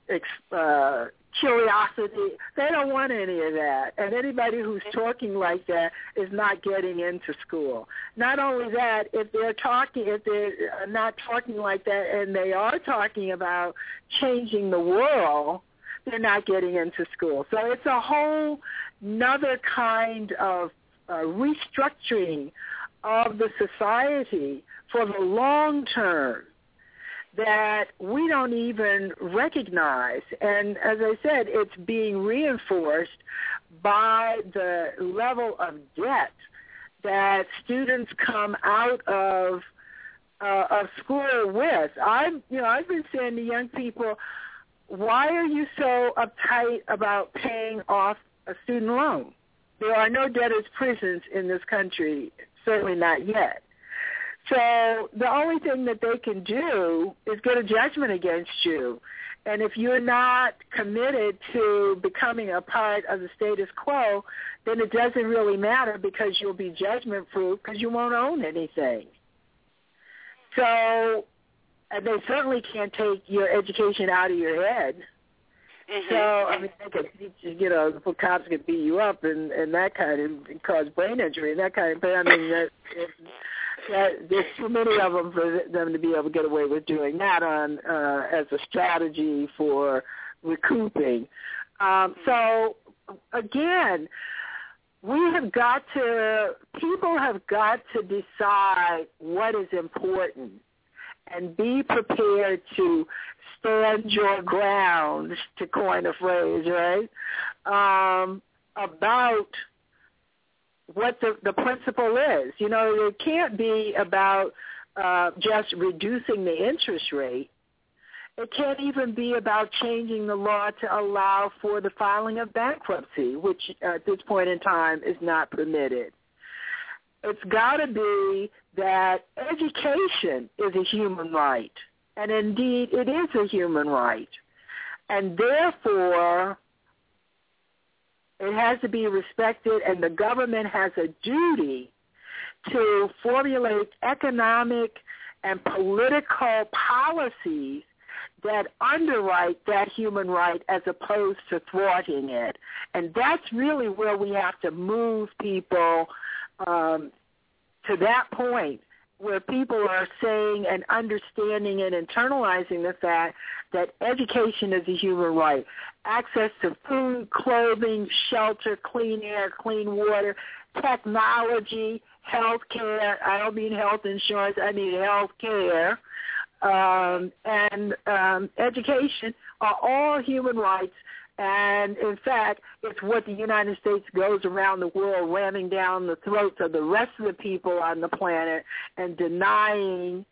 ex, uh, curiosity. They don't want any of that. And anybody who's talking like that is not getting into school. Not only that, if they're talking, if they're not talking like that, and they are talking about changing the world they're not getting into school. So it's a whole another kind of uh, restructuring of the society for the long term that we don't even recognize. And as I said, it's being reinforced by the level of debt that students come out of uh, of school with. I've you know I've been saying to young people, why are you so uptight about paying off a student loan? There are no debtors' prisons in this country, certainly not yet. So the only thing that they can do is get a judgment against you. And if you're not committed to becoming a part of the status quo, then it doesn't really matter because you'll be judgment proof because you won't own anything. So and they certainly can't take your education out of your head. Mm-hmm. So I mean, they could, you know, the cops could beat you up and and that kind of and cause brain injury and that kind of thing. I mean, that, that there's too many of them for them to be able to get away with doing that on uh, as a strategy for recouping. Um, so again, we have got to people have got to decide what is important and be prepared to stand your ground, to coin a phrase, right? Um, about what the, the principle is. You know, it can't be about uh, just reducing the interest rate. it can't even be about changing the law to allow for the filing of bankruptcy, which at this point in time is not permitted. It's got to be that education is a human right, and indeed it is a human right. And therefore, it has to be respected, and the government has a duty to formulate economic and political policies that underwrite that human right as opposed to thwarting it. And that's really where we have to move people um, to that point where people are saying and understanding and internalizing the fact that education is a human right. Access to food, clothing, shelter, clean air, clean water, technology, health care. I don't mean health insurance. I mean health care. Um, and um, education are all human rights and in fact, it's what the United States goes around the world ramming down the throats of the rest of the people on the planet and denying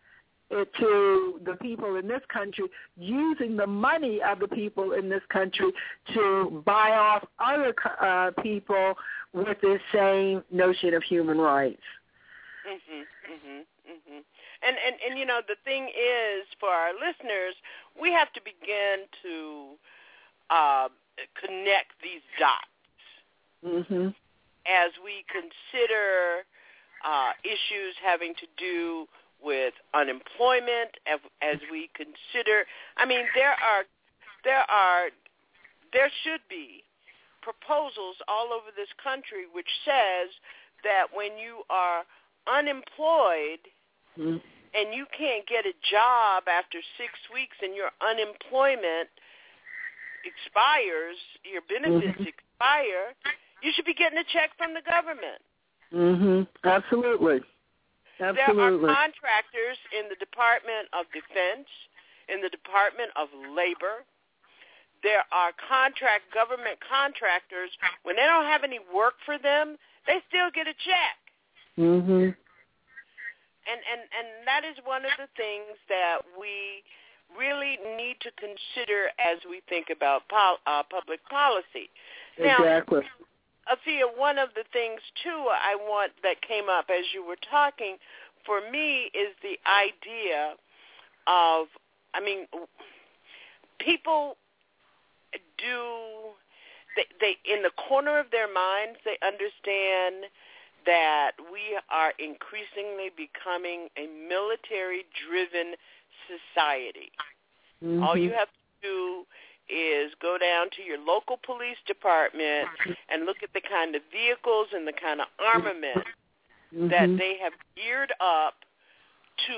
it to the people in this country, using the money of the people in this country to buy off other uh, people with this same notion of human rights. Mhm, mhm, mhm. And and and you know the thing is for our listeners, we have to begin to uh, connect these dots mm-hmm. as we consider uh, issues having to do with unemployment, as, as we consider. I mean, there are there are there should be proposals all over this country which says that when you are unemployed mm-hmm. and you can't get a job after six weeks and your unemployment expires, your benefits mm-hmm. expire, you should be getting a check from the government. Mhm. Absolutely. Absolutely. There are contractors in the Department of Defense, in the Department of Labor. There are contract government contractors when they don't have any work for them, they still get a check. Mhm. And and and that is one of the things that we really need to consider as we think about pol- uh, public policy. Now, exactly. Efia, one of the things too I want that came up as you were talking for me is the idea of, I mean, people do they, they in the corner of their minds they understand that we are increasingly becoming a military driven society. Mm-hmm. All you have to do is go down to your local police department and look at the kind of vehicles and the kind of armament mm-hmm. that they have geared up to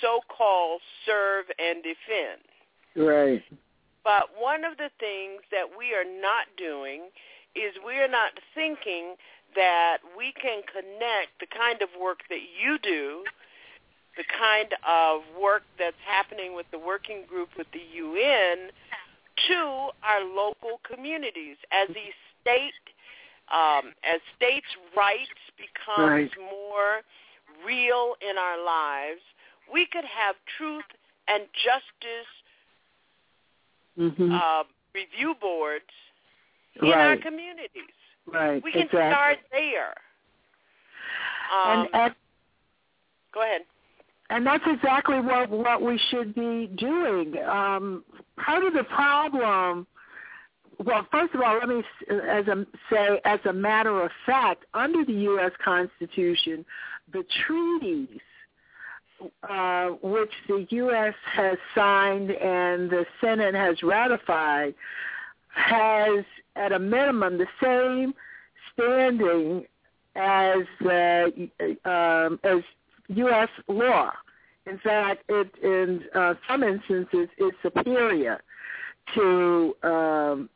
so-called serve and defend. Right. But one of the things that we are not doing is we are not thinking that we can connect the kind of work that you do the kind of work that's happening with the working group with the UN to our local communities as the state um, as states' rights becomes right. more real in our lives, we could have truth and justice mm-hmm. uh, review boards in right. our communities. Right. We can exactly. start there. Um, and at, go ahead. And that's exactly what what we should be doing. Um, part of the problem, well, first of all, let me as a, say as a matter of fact, under the U.S. Constitution, the treaties uh, which the U.S. has signed and the Senate has ratified has, at a minimum, the same standing as uh, um, as U.S. law. In fact, it in uh, some instances is superior to um,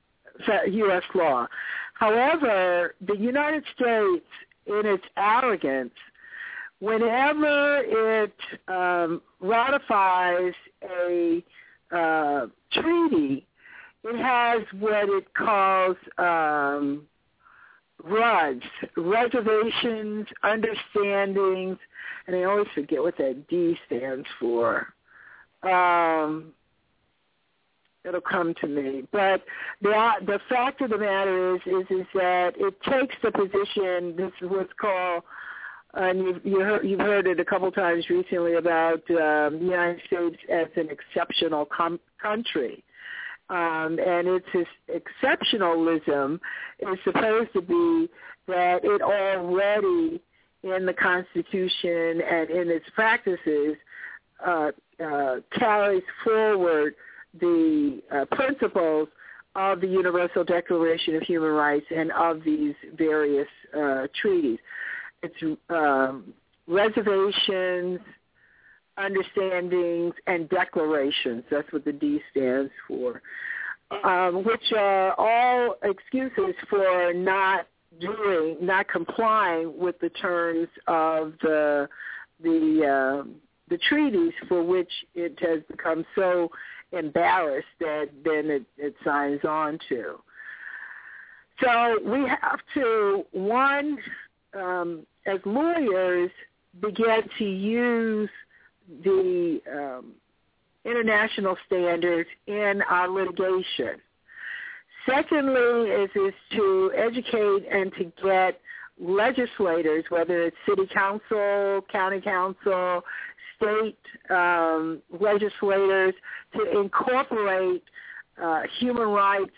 U.S. law. However, the United States, in its arrogance, whenever it um, ratifies a uh, treaty, it has what it calls um, RUDs, reservations, understandings, and I always forget what that D stands for. Um, it'll come to me. But the the fact of the matter is is is that it takes the position. This is what's called, and you've you heard, you've heard it a couple times recently about um, the United States as an exceptional com- country. Um, and its exceptionalism is supposed to be that it already in the Constitution and in its practices uh, uh, carries forward the uh, principles of the Universal Declaration of Human Rights and of these various uh, treaties. It's um, reservations, understandings, and declarations. That's what the D stands for, um, which are all excuses for not doing, not complying with the terms of the the uh, the treaties for which it has become so embarrassed that then it, it signs on to. So we have to one um, as lawyers begin to use the um, international standards in our litigation. Secondly, is is to educate and to get legislators, whether it's city council, county council, state um, legislators, to incorporate uh, human rights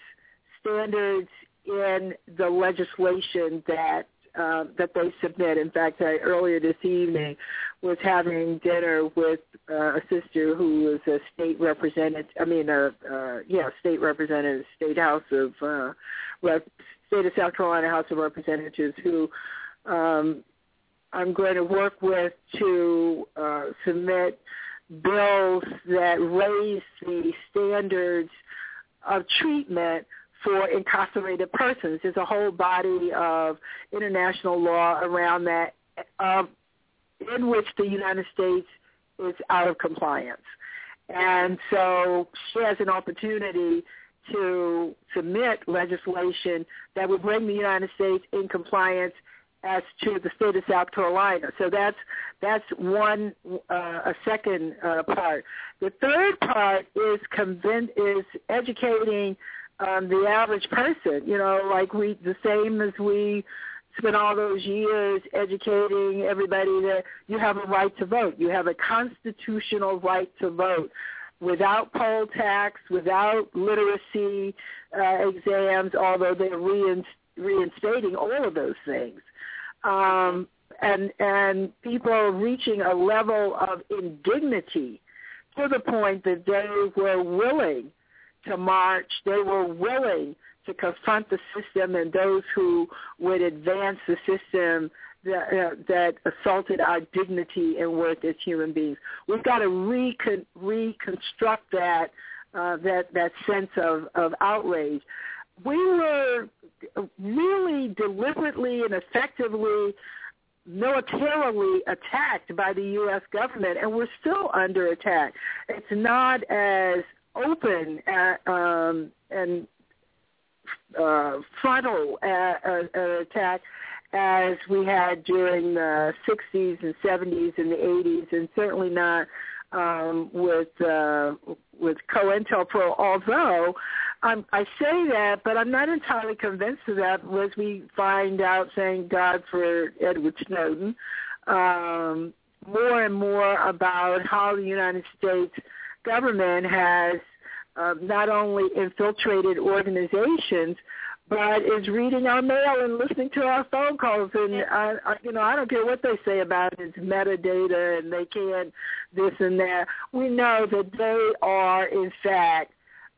standards in the legislation that uh, that they submit. In fact, I, earlier this evening was having dinner with uh, a sister who was a state representative. I mean, a uh, yeah, state representative, state house of uh, rep, state of South Carolina House of Representatives, who um, I'm going to work with to uh, submit bills that raise the standards of treatment for incarcerated persons. There's a whole body of international law around that uh, in which the United States is out of compliance. And so she has an opportunity to submit legislation that would bring the United States in compliance as to the state of South Carolina. So that's that's one uh, a second uh, part. The third part is convince is educating um, the average person. You know, like we the same as we spent all those years educating everybody that you have a right to vote. You have a constitutional right to vote without poll tax, without literacy uh, exams, although they're reinstating all of those things. Um, and and people reaching a level of indignity to the point that they were willing to march. They were willing to confront the system and those who would advance the system that, uh, that assaulted our dignity and worth as human beings. We've got to recon- reconstruct that uh, that that sense of, of outrage. We were really deliberately and effectively militarily attacked by the U.S. government, and we're still under attack. It's not as open uh, um, and uh, frontal an attack as we had during the 60s and 70s and the 80s, and certainly not um, with uh, with COINTELPRO. Although um, I say that, but I'm not entirely convinced of that. As we find out, thank God for Edward Snowden, um, more and more about how the United States government has uh, not only infiltrated organizations, but is reading our mail and listening to our phone calls. And I, I, you know, I don't care what they say about it. It's metadata, and they can this and that. We know that they are, in fact,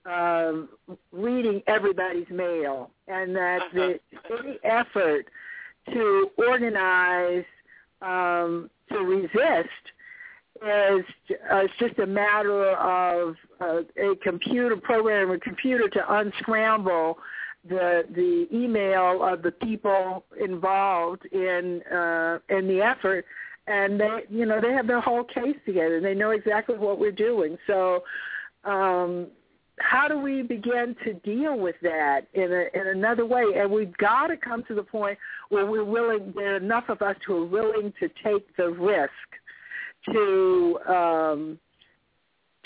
um, reading everybody's mail, and that the, any effort to organize um, to resist is uh, it's just a matter of uh, a computer program, a computer to unscramble the the email of the people involved in uh, in the effort, and they you know they have their whole case together. They know exactly what we're doing. So. Um, how do we begin to deal with that in a, in another way? And we've got to come to the point where we're willing. There are enough of us who are willing to take the risk to um,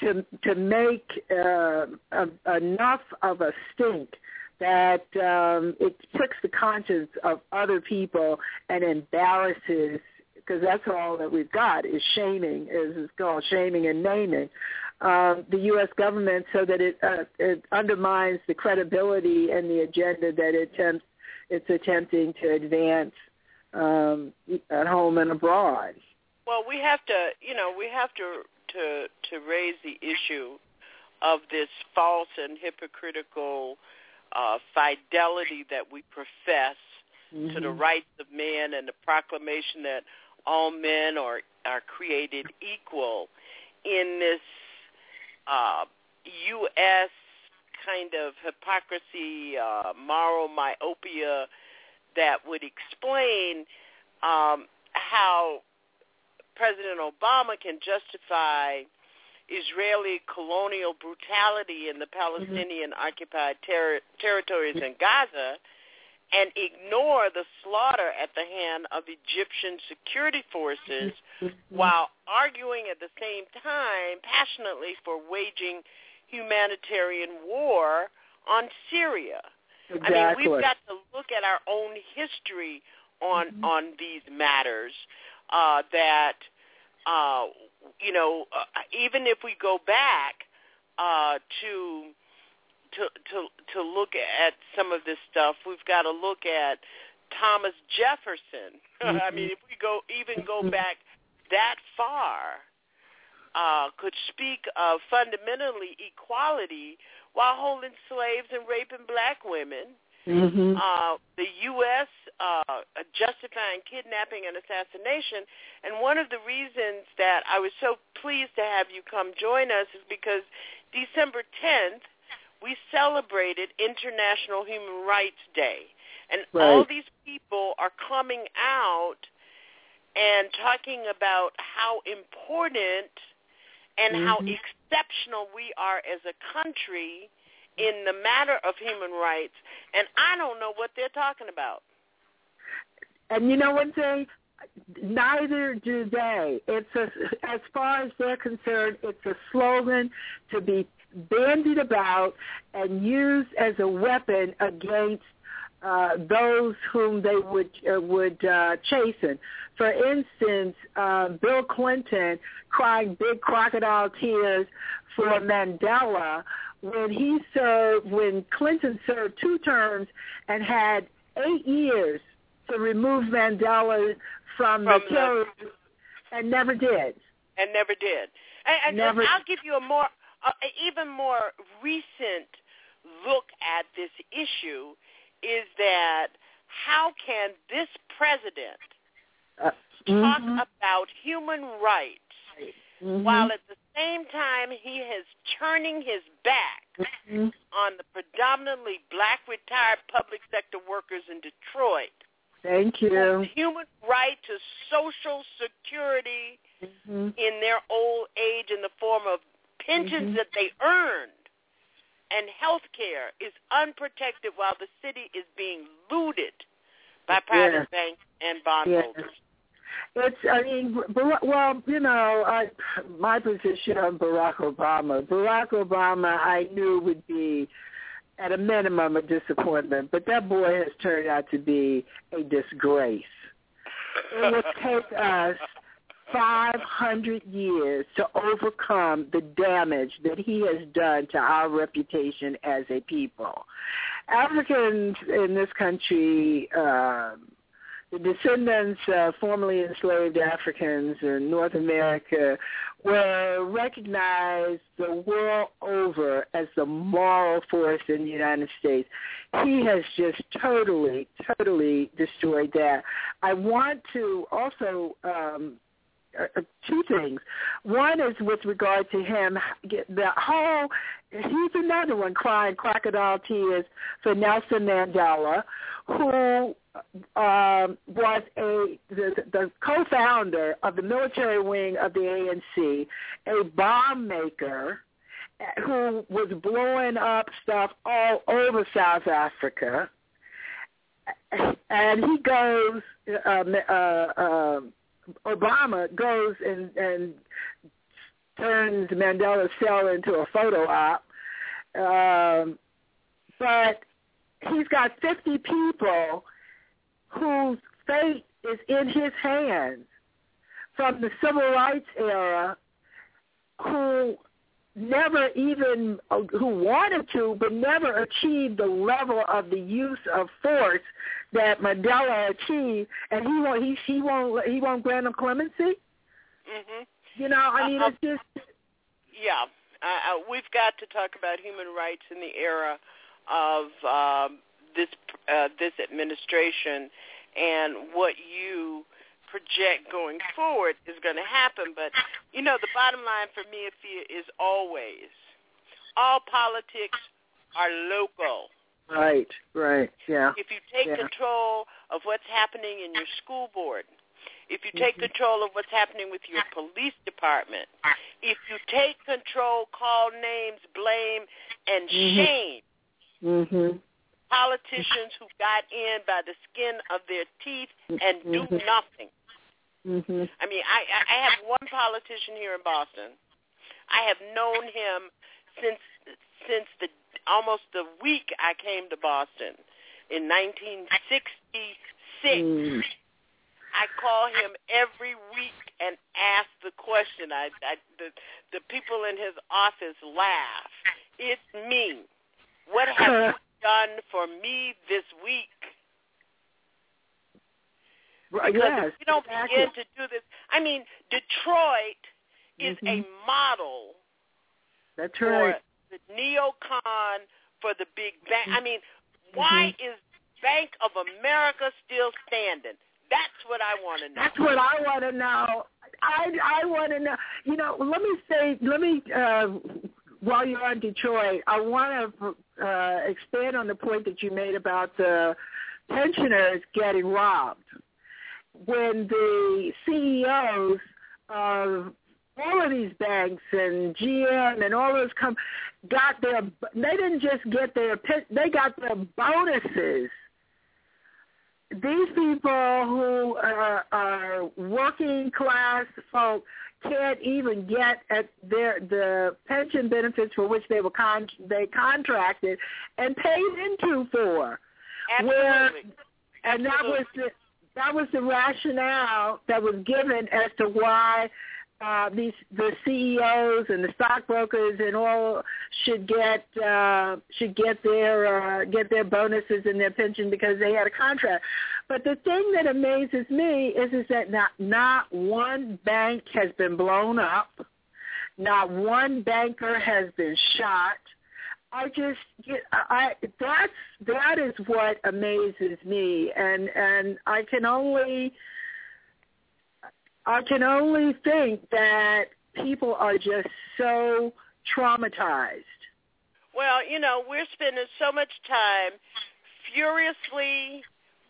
to to make uh, a, enough of a stink that um, it pricks the conscience of other people and embarrasses because that's all that we've got is shaming is it's called shaming and naming um, the U.S. government so that it, uh, it undermines the credibility and the agenda that it attempts it's attempting to advance um, at home and abroad. Well, we have to, you know, we have to to to raise the issue of this false and hypocritical uh, fidelity that we profess mm-hmm. to the mm-hmm. rights of man and the proclamation that all men are are created equal in this uh, U.S. kind of hypocrisy, uh, moral myopia that would explain um, how President Obama can justify Israeli colonial brutality in the Palestinian mm-hmm. occupied ter- territories in Gaza and ignore the slaughter at the hand of Egyptian security forces mm-hmm. while arguing at the same time passionately for waging humanitarian war on Syria. Exactly. I mean, we've got to look at our own history on mm-hmm. on these matters uh, that uh, you know uh, even if we go back uh, to to to to look at some of this stuff, we've got to look at Thomas Jefferson. I mean, if we go even go mm-hmm. back that far, uh, could speak of fundamentally equality while holding slaves and raping black women. Mm-hmm. Uh, the U.S. Uh, justifying kidnapping and assassination, and one of the reasons that I was so pleased to have you come join us is because December 10th we celebrated International Human Rights Day. And right. all these people are coming out and talking about how important and mm-hmm. how exceptional we are as a country in the matter of human rights. And I don't know what they're talking about. And you know what, Jay? Neither do they. It's a, as far as they're concerned, it's a slogan to be bandied about and used as a weapon against uh, those whom they would uh, would uh, chasten. For instance, uh, Bill Clinton crying big crocodile tears for Mandela when he served when Clinton served two terms and had eight years to remove Mandela from, from the terror and never did. And never did. And, and, never, and I'll give you a more uh, even more recent look at this issue is that how can this president uh, talk mm-hmm. about human rights mm-hmm. while at the same time he is turning his back mm-hmm. on the predominantly black retired public sector workers in Detroit. Thank you. Human right to social security mm-hmm. in their old age in the form of pensions mm-hmm. that they earned and health care is unprotected while the city is being looted by private yeah. banks and bondholders. It's, I mean, well, you know, I, my position on Barack Obama, Barack Obama, I knew would be at a minimum a disappointment, but that boy has turned out to be a disgrace. It will take us 500 years to overcome the damage that he has done to our reputation as a people. Africans in this country, uh, the descendants of formerly enslaved Africans in North America were recognized the world over as the moral force in the United States. He has just totally, totally destroyed that. I want to also um, uh, uh, two things. One is with regard to him, the whole, he's another one crying crocodile tears for Nelson Mandela, who um, was a the, the co-founder of the military wing of the ANC, a bomb maker who was blowing up stuff all over South Africa. And he goes, um, uh, uh, Obama goes and and turns Mandela's cell into a photo op. Um, but he's got 50 people whose fate is in his hands from the civil rights era who never even who wanted to but never achieved the level of the use of force that Mandela achieved. And he won't he he won't he won't grant him clemency? Mhm you know i mean uh, it's just yeah. Uh, we've got to talk about human rights in the era of um this uh, this administration and what you project going forward is going to happen. But you know, the bottom line for me, Efia, is always all politics are local. Right, right, yeah. If you take yeah. control of what's happening in your school board, if you take mm-hmm. control of what's happening with your police department, if you take control, call names, blame, and mm-hmm. shame mm-hmm. Politicians who got in by the skin of their teeth and do mm-hmm. nothing. Mm-hmm. I mean, I I have one politician here in Boston. I have known him since since the almost the week I came to Boston in 1966. Mm. I call him every week and ask the question. I, I the the people in his office laugh. It's me. What have you done for me this week? Because yes, if we don't exactly. begin to do this, I mean, Detroit is mm-hmm. a model That's for right. the neocon for the big bank. I mean, Mm-hmm. why is Bank of America still standing? That's what I want to know. That's what I want to know. I I want to know. You know, let me say, let me uh, while you're on Detroit, I want to uh, expand on the point that you made about the pensioners getting robbed. When the CEOs of all of these banks and GM and all those come got their they didn't just get their they got their bonuses these people who are, are working class folk can't even get at their the pension benefits for which they were con they contracted and paid into for Absolutely. where and that was the that was the rationale that was given as to why uh, these the CEOs and the stockbrokers and all should get uh, should get their uh, get their bonuses and their pension because they had a contract. But the thing that amazes me is is that not not one bank has been blown up, not one banker has been shot. I just get I that's that is what amazes me and and I can only I can only think that people are just so traumatized. Well, you know, we're spending so much time furiously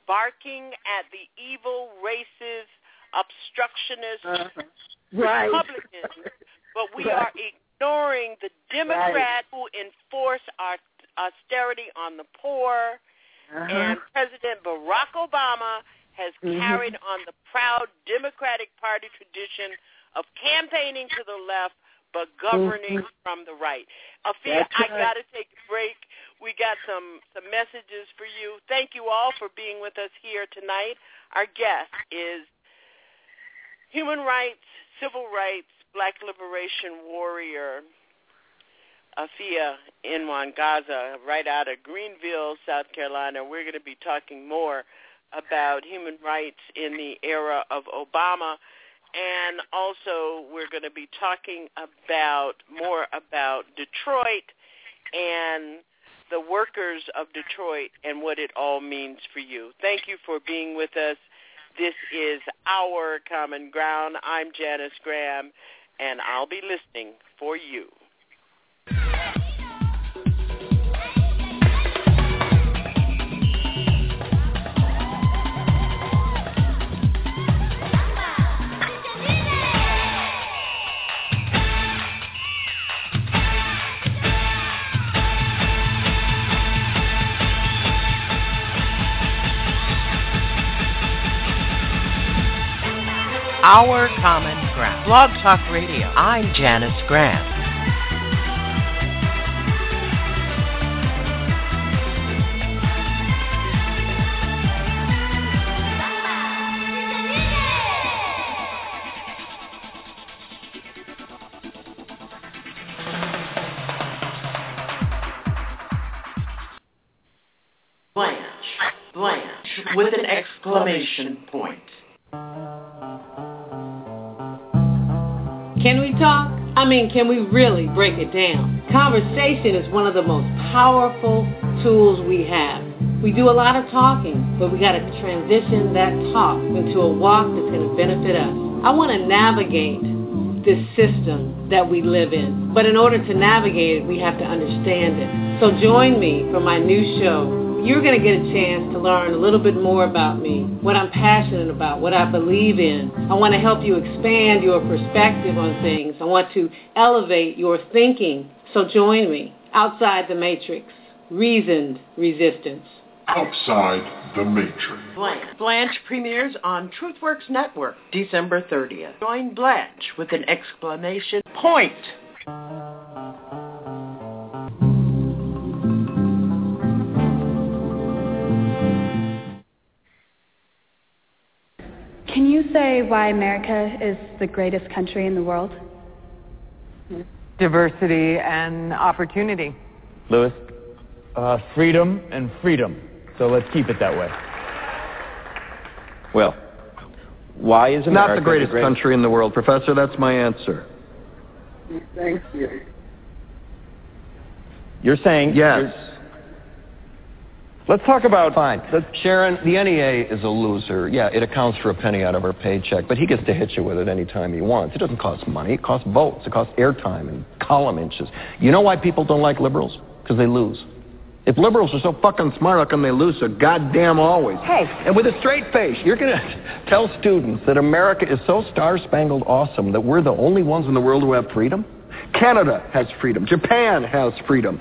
barking at the evil, racist, obstructionist uh, right. Republicans, but we right. are ignoring the Democrat right. who enforce our austerity on the poor, uh-huh. and President Barack Obama has mm-hmm. carried on the proud Democratic Party tradition of campaigning to the left but governing mm-hmm. from the right. Efia, right. I got to take a break. We got some some messages for you. Thank you all for being with us here tonight. Our guest is human rights, civil rights, black liberation warrior Efia Nwangaza, right out of Greenville, South Carolina. We're going to be talking more about human rights in the era of Obama. And also we're going to be talking about more about Detroit and the workers of Detroit and what it all means for you. Thank you for being with us. This is Our Common Ground. I'm Janice Graham, and I'll be listening for you. Our Common Ground. Blog Talk Radio. I'm Janice Graham. Blanche, Blanche, with an exclamation point. Can we talk? I mean, can we really break it down? Conversation is one of the most powerful tools we have. We do a lot of talking, but we got to transition that talk into a walk that's going to benefit us. I want to navigate this system that we live in. But in order to navigate it, we have to understand it. So join me for my new show, you're going to get a chance to learn a little bit more about me, what I'm passionate about, what I believe in. I want to help you expand your perspective on things. I want to elevate your thinking. So join me outside the matrix. Reasoned resistance. Outside the Matrix. Blanche. Blanche premieres on TruthWorks Network December 30th. Join Blanche with an exclamation point. Can you say why America is the greatest country in the world? Diversity and opportunity. Lewis? Uh, freedom and freedom. So let's keep it that way. Well, why is America not the greatest, the greatest country in the world, Professor? That's my answer. Thank you. You're saying yes. You're, Let's talk about fine. Sharon, the NEA is a loser. Yeah, it accounts for a penny out of our paycheck, but he gets to hit you with it anytime he wants. It doesn't cost money. It costs votes. It costs airtime and column inches. You know why people don't like liberals? Because they lose. If liberals are so fucking smart, how come they lose so goddamn always? Hey. And with a straight face, you're going to tell students that America is so star-spangled awesome that we're the only ones in the world who have freedom? Canada has freedom. Japan has freedom.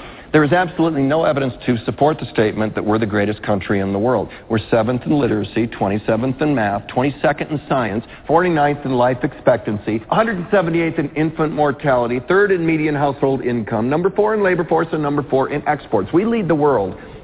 there is absolutely no evidence to support the statement that we're the greatest country in the world. We're seventh in literacy, 27th in math, 22nd in science, 49th in life expectancy, 178th in infant mortality, third in median household income, number four in labor force, and number four in exports. We lead the world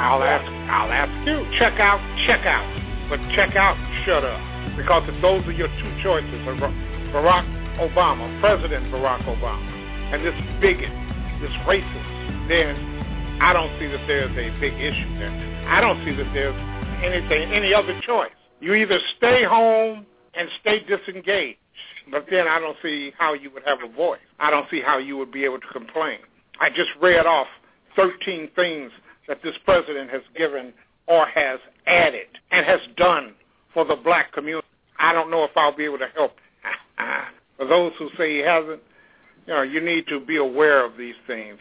I'll ask I'll ask you. Check out, check out. But check out, shut up. Because those are your two choices, Barack Obama, President Barack Obama, and this bigot, this racist, then I don't see that there's a big issue there. I don't see that there's anything any other choice. You either stay home and stay disengaged, but then I don't see how you would have a voice. I don't see how you would be able to complain. I just read off 13 things that this president has given or has added and has done for the black community. I don't know if I'll be able to help. for those who say he hasn't, you know, you need to be aware of these things.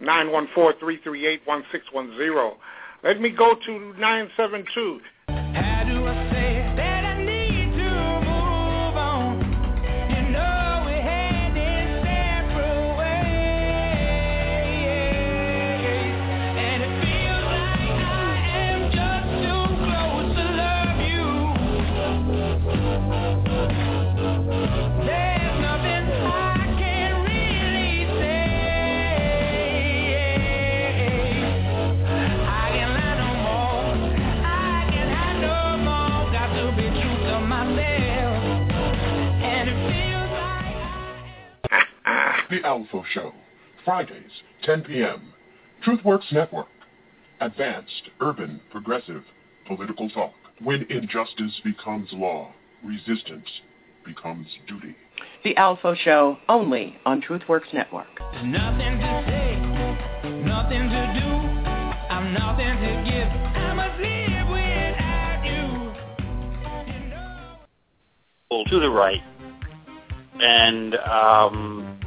914-338-1610. Let me go to 972. Alpha Show, Fridays, 10 p.m. TruthWorks Network. advanced, urban, progressive political talk. When injustice becomes law, resistance becomes duty. The Alpha Show, only on TruthWorks Network. There's nothing to say, nothing to do, I'm nothing to give. I must live without you. To the right, and um,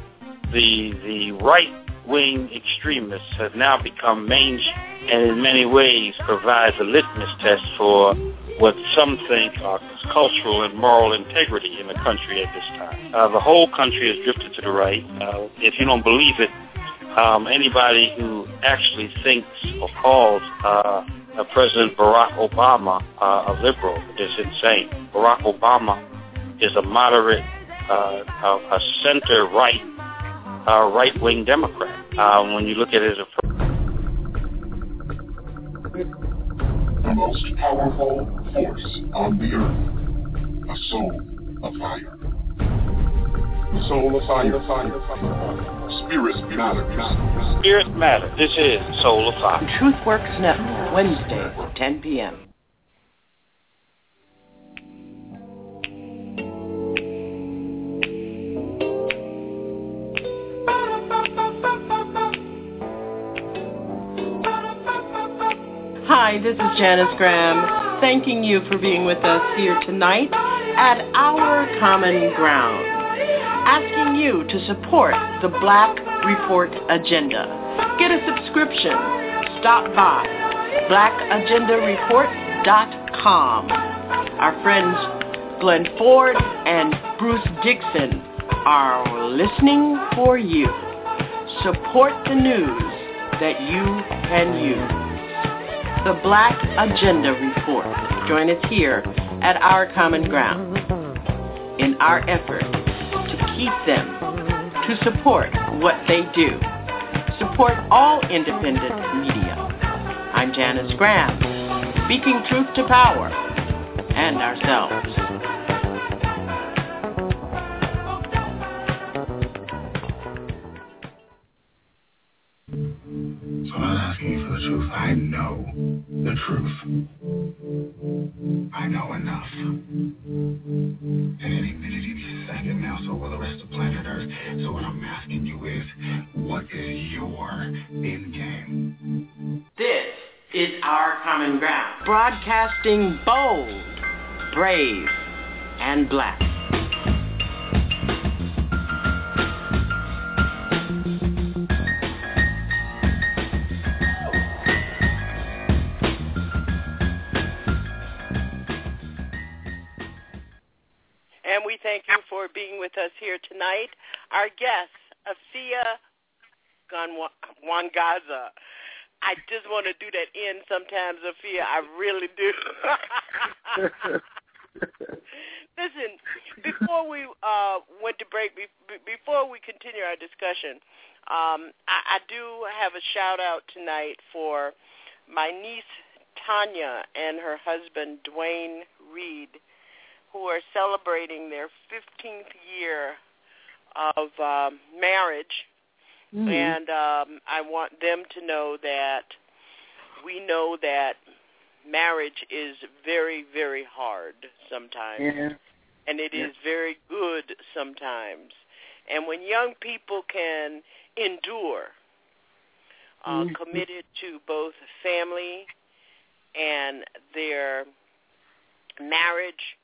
the the right wing extremists have now become mainstream and in many ways provides a litmus test for what some think are cultural and moral integrity in the country at this time. Uh, the whole country has drifted to the right. Uh, if you don't believe it, um, anybody who actually thinks or calls uh, President Barack Obama uh, a liberal is insane. Barack Obama is a moderate, uh, a center-right, uh, right-wing Democrat. Uh, when you look at it as a the most powerful force on the earth, a soul of fire. The soul of fire, fire, fire. Spirit matter. Spirit matter. This is Soul of Fire. TruthWorks Network, Wednesday, 10 p.m. Hi, this is Janice Graham, thanking you for being with us here tonight at Our Common Ground, asking you to support the Black Report Agenda. Get a subscription. Stop by blackagendareport.com. Our friends Glenn Ford and Bruce Dixon are listening for you. Support the news that you can use the Black Agenda Report. Join us here at Our Common Ground in our effort to keep them, to support what they do. Support all independent media. I'm Janice Graham, speaking truth to power and ourselves. Asking you for the truth. I know the truth. I know enough. And any minute, any second now, so will the rest of planet Earth. So what I'm asking you is, what is your end game? This is Our Common Ground, broadcasting bold, brave, and black. Thank you for being with us here tonight. Our guest, Efia Nwangaza. I just want to do that in sometimes, Afia. I really do. Listen, before we uh, went to break, be- before we continue our discussion, um, I-, I do have a shout out tonight for my niece Tanya and her husband Dwayne Reed, who are celebrating their 15th year of um, marriage. Mhm. And um, I want them to know that we know that marriage is very, very hard sometimes. Yeah. And it is Yeah. very good sometimes. And when young people can endure, uh, Mhm. committed to both family and their marriage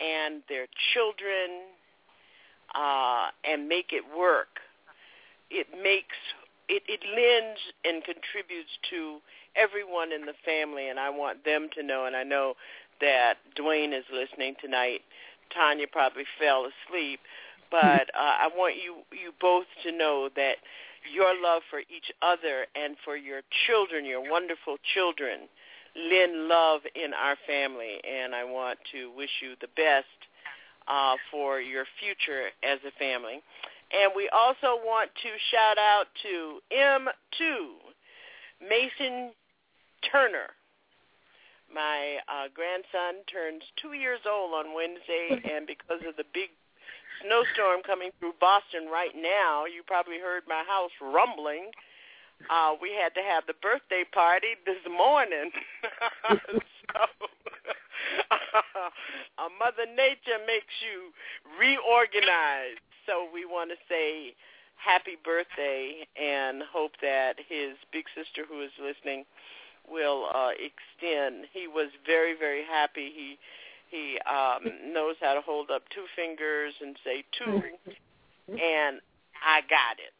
and their children uh, and make it work, it makes it, it lends and contributes to everyone in the family, and I want them to know. And I know that Dwayne is listening tonight. Tanya probably fell asleep, but uh, I want you you both to know that your love for each other and for your children, your wonderful children, lend love in our family, and I want to wish you the best uh, for your future as a family. And we also want to shout out to M2, Mason Turner. My uh, grandson turns two years old on Wednesday, and because of the big snowstorm coming through Boston right now, you probably heard my house rumbling. Uh, we had to have the birthday party this morning. so uh, Mother Nature makes you reorganize. So we want to say happy birthday and hope that his big sister who is listening will uh, extend. He was very, very happy. He he um, knows how to hold up two fingers and say two, and I got it.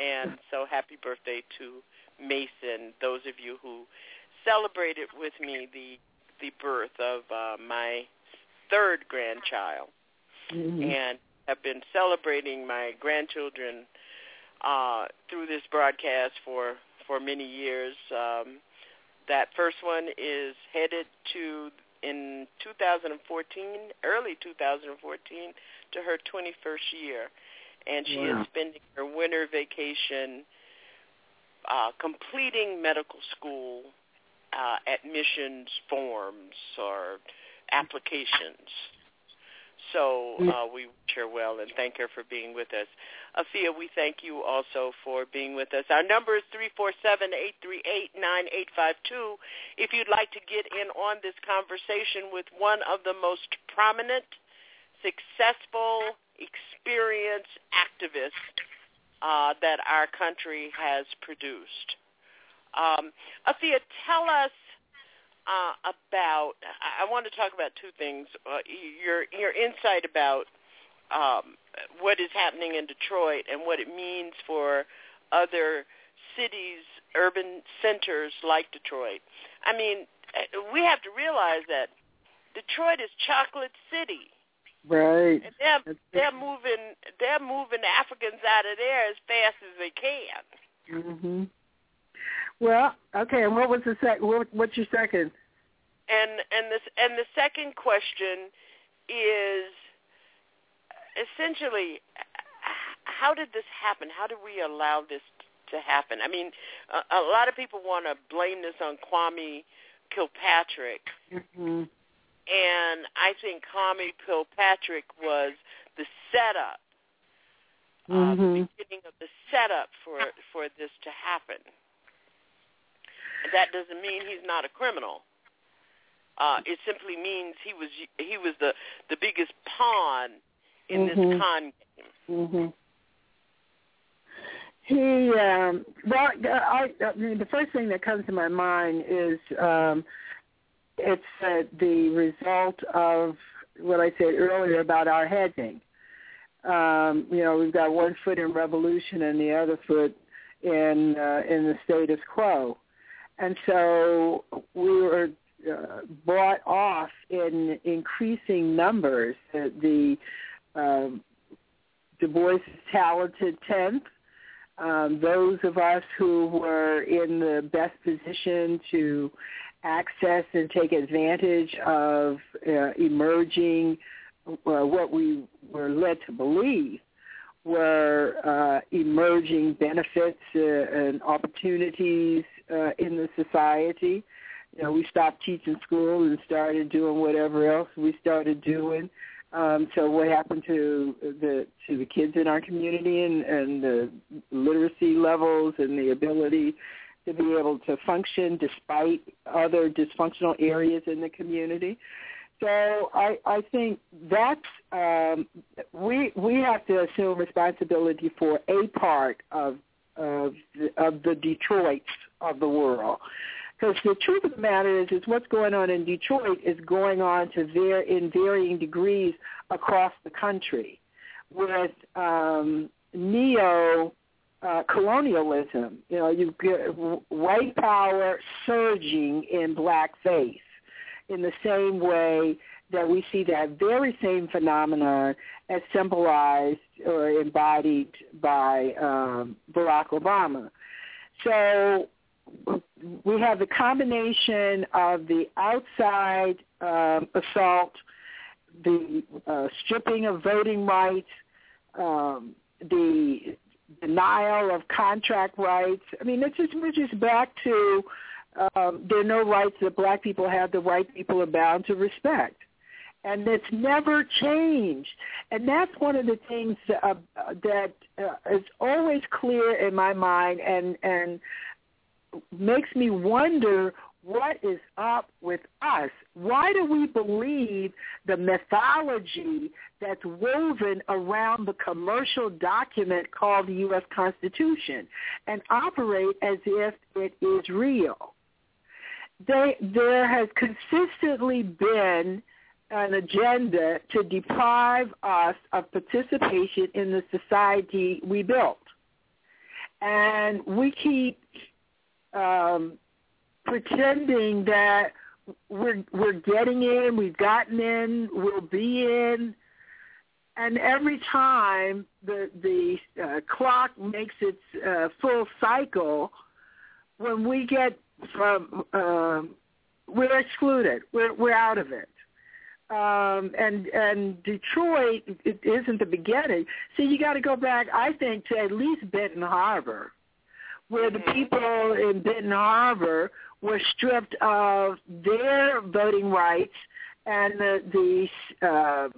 And so happy birthday to Mason. Those of you who celebrated with me the the birth of uh, my third grandchild, mm-hmm. and have been celebrating my grandchildren uh, through this broadcast for for many years. Um, that first one is headed to in 2014, early 2014, to her 21st year, and she wow. is spending her winter vacation uh, completing medical school uh, admissions forms or applications. So uh, we wish her well and thank her for being with us. Efia, we thank you also for being with us. Our number is three four seven eight three eight nine eight five two. If you'd like to get in on this conversation with one of the most prominent, successful, experienced activists uh, that our country has produced. Um, Efia, tell us uh, about. I want to talk about two things. Uh, your your insight about um, what is happening in Detroit and what it means for other cities, urban centers like Detroit. I mean, we have to realize that Detroit is chocolate city. Right. And they're they're moving they're moving Africans out of there as fast as they can. Mhm. Well, okay. And what was the sec? What, what's your second? And and this and the second question is essentially how did this happen? How did we allow this to happen? I mean, a, a lot of people want to blame this on Kwame Kilpatrick. Mm-hmm. And I think Kwame Kilpatrick was the setup, uh, mm-hmm. the beginning of the setup for for this to happen. And that doesn't mean he's not a criminal. Uh, it simply means he was he was the the biggest pawn in mm-hmm. this con game. Mm-hmm. He um, well, I, I mean, the first thing that comes to my mind is um, it's uh, the result of what I said earlier about our hedging. Um, you know, we've got one foot in revolution and the other foot in uh, in the status quo, and so we were uh, bought off in increasing numbers. The um, Du Bois' talented tenth. Um, those of us who were in the best position to access and take advantage of uh, emerging uh, what we were led to believe were uh, emerging benefits uh, and opportunities uh, in the society. You know, we stopped teaching school and started doing whatever else we started doing. Um, so what happened to the to the kids in our community and, and the literacy levels and the ability to be able to function despite other dysfunctional areas in the community. So I, I think that's um, we we have to assume responsibility for a part of of the, of the Detroits of the world. Because the truth of the matter is, is what's going on in Detroit is going on to var- in varying degrees across the country, with um, neo uh, colonialism. You know, you get white power surging in blackface in the same way that we see that very same phenomenon as symbolized or embodied by um, Barack Obama. So we have the combination of the outside um, assault, the uh, stripping of voting rights, um, the denial of contract rights. I mean, it's just we're just back to um, there are no rights that black people have. The white people are bound to respect, and it's never changed. And that's one of the things uh, that uh, is always clear in my mind, and and makes me wonder what is up with us? Why do we believe the mythology that's woven around the commercial document called the U.S. Constitution and operate as if it is real? They, there has consistently been an agenda to deprive us of participation in the society we built. And we keep um, pretending that we're we're getting in, we've gotten in, we'll be in, and every time the the uh, clock makes its uh, full cycle, when we get from uh, we're excluded, we're we're out of it. Um, and and Detroit it isn't the beginning. See, you got to go back, I think, to at least Benton Harbor, where the people in Benton Harbor were stripped of their voting rights, and the the uh,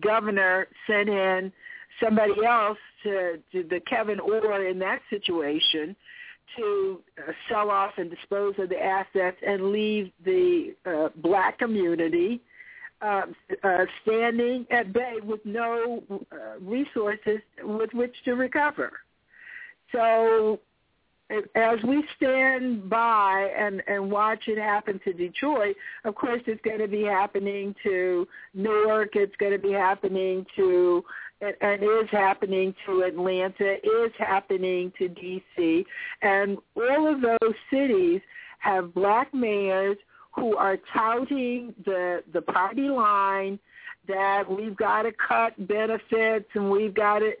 governor sent in somebody else to, to the Kevin Orr in that situation to uh, sell off and dispose of the assets and leave the uh, black community uh, uh, standing at bay with no uh, resources with which to recover. So as we stand by and, and watch it happen to Detroit, of course it's going to be happening to Newark. It's going to be happening to and, and is happening to Atlanta, is happening to D.C. And all of those cities have black mayors who are touting the the party line that we've got to cut benefits and we've got to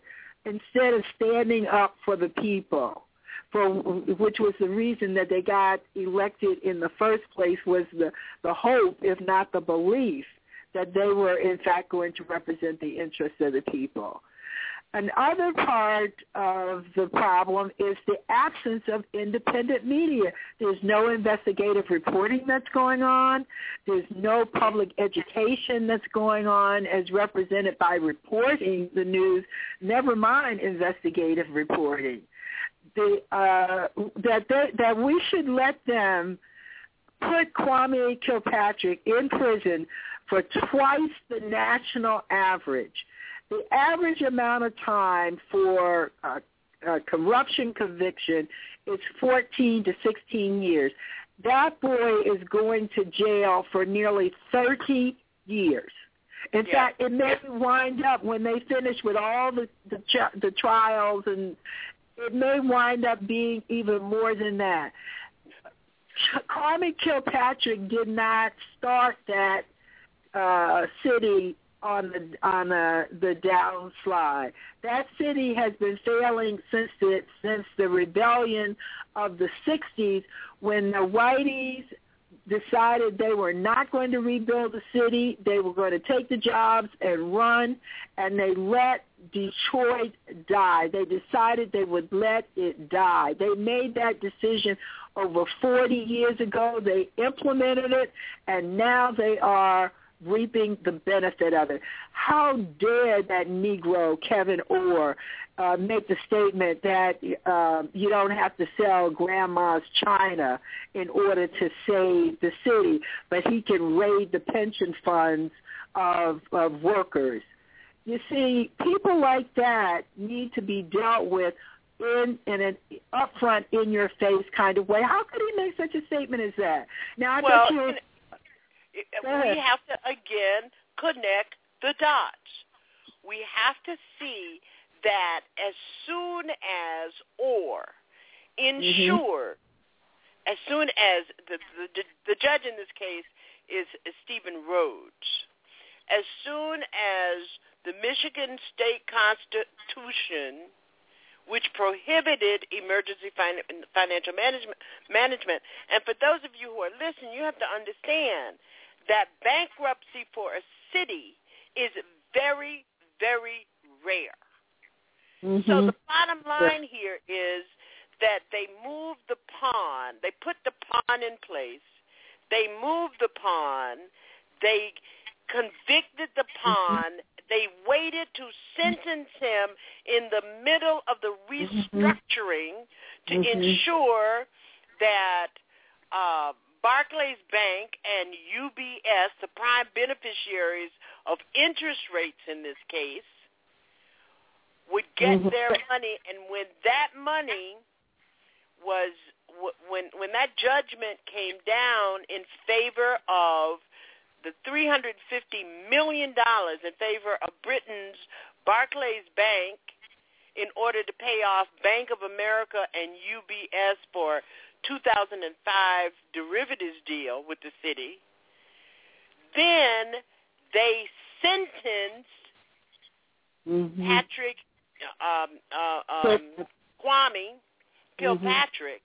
instead of standing up for the people for which was the reason that they got elected in the first place was the the hope if not the belief that they were in fact going to represent the interests of the people Another part of the problem is the absence of independent media. There's no investigative reporting that's going on. There's no public education that's going on as represented by reporting the news, never mind investigative reporting the uh, that they, that we should let them put Kwame Kilpatrick in prison for twice the national average. The average amount of time for uh, a corruption conviction is 14 to 16 years. That boy is going to jail for nearly 30 years. In yeah. fact, it may wind up when they finish with all the the, the trials and it may wind up being even more than that. Kwame Kilpatrick did not start that uh, city on the on the, the downslide. That city has been failing since the since the rebellion of the '60s, when the whiteys decided they were not going to rebuild the city. They were going to take the jobs and run, and they let Detroit die. They decided they would let it die. They made that decision over 40 years ago. They implemented it, and now they are reaping the benefit of it. How dare that Negro, Kevin Orr, uh, make the statement that uh, you don't have to sell grandma's china in order to save the city, but he can raid the pension funds of, of workers. You see, people like that need to be dealt with in in an upfront, in your face kind of way. How could he make such a statement as that? Now, I well, you. We have to again connect the dots. We have to see that as soon as or ensure, mm-hmm. as soon as the, the the judge in this case is, is Steven Rhodes, as soon as the Michigan State Constitution, which prohibited emergency fin- financial management, management, and for those of you who are listening, you have to understand that bankruptcy for a city is very, very rare. Mm-hmm. So the bottom line here is that they moved the pawn. They put the pawn in place. They moved the pawn. They convicted the pawn. They waited to sentence him in the middle of the restructuring to Mhm. ensure that uh, Barclays Bank and UBS, the prime beneficiaries of interest rates in this case, would get Mhm. their money. And when that money was when when that judgment came down in favor of the 350 million dollars in favor of Britain's Barclays Bank in order to pay off Bank of America and UBS for 2005 derivatives deal with the city. Then they sentenced Mhm. Patrick um, uh, um, Kwame Kilpatrick.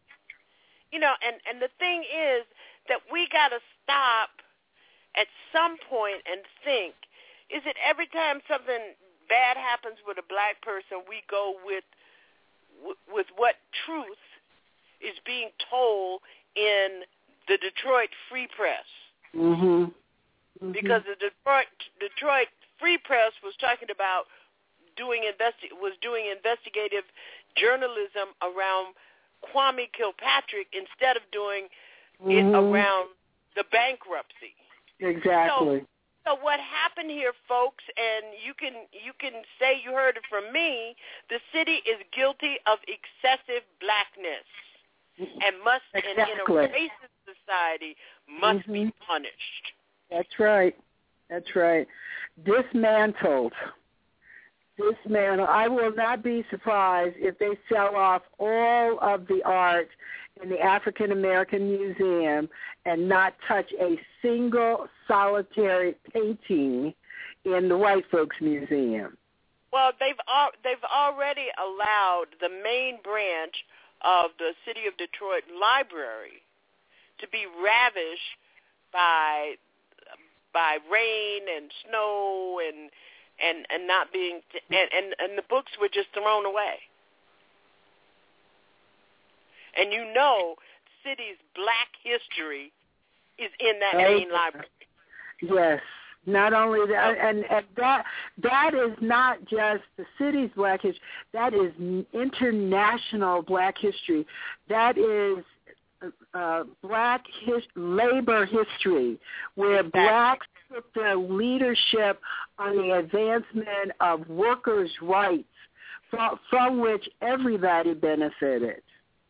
You know, and and the thing is that we got to stop at some point and think: Is it every time something bad happens with a black person, we go with with, what truth is being told in the Detroit Free Press? Mhm. because the Detroit Detroit Free Press was talking about doing investi- was doing investigative journalism around Kwame Kilpatrick instead of doing it Mhm. around the bankruptcy. Exactly. So what happened here, folks, and you can you can say you heard it from me, the city is guilty of excessive blackness and must and in a Exactly. racist society must be Mhm. punished. That's right. That's right. Dismantled. Dismantled. I will not be surprised if they sell off all of the art in the African American Museum and not touch a single solitary painting in the White Folks Museum. Well, they've al- they've already allowed the main branch of the City of Detroit Library to be ravished by by rain and snow and and and not being and and, and the books were just thrown away. And you know, city's black history is in that Oh, main library. Yes. Not only that, and, and that that is not just the city's black history. That is international black history. That is uh, black his, labor history, where blacks took the leadership on the advancement of workers' rights, from, from which everybody benefited.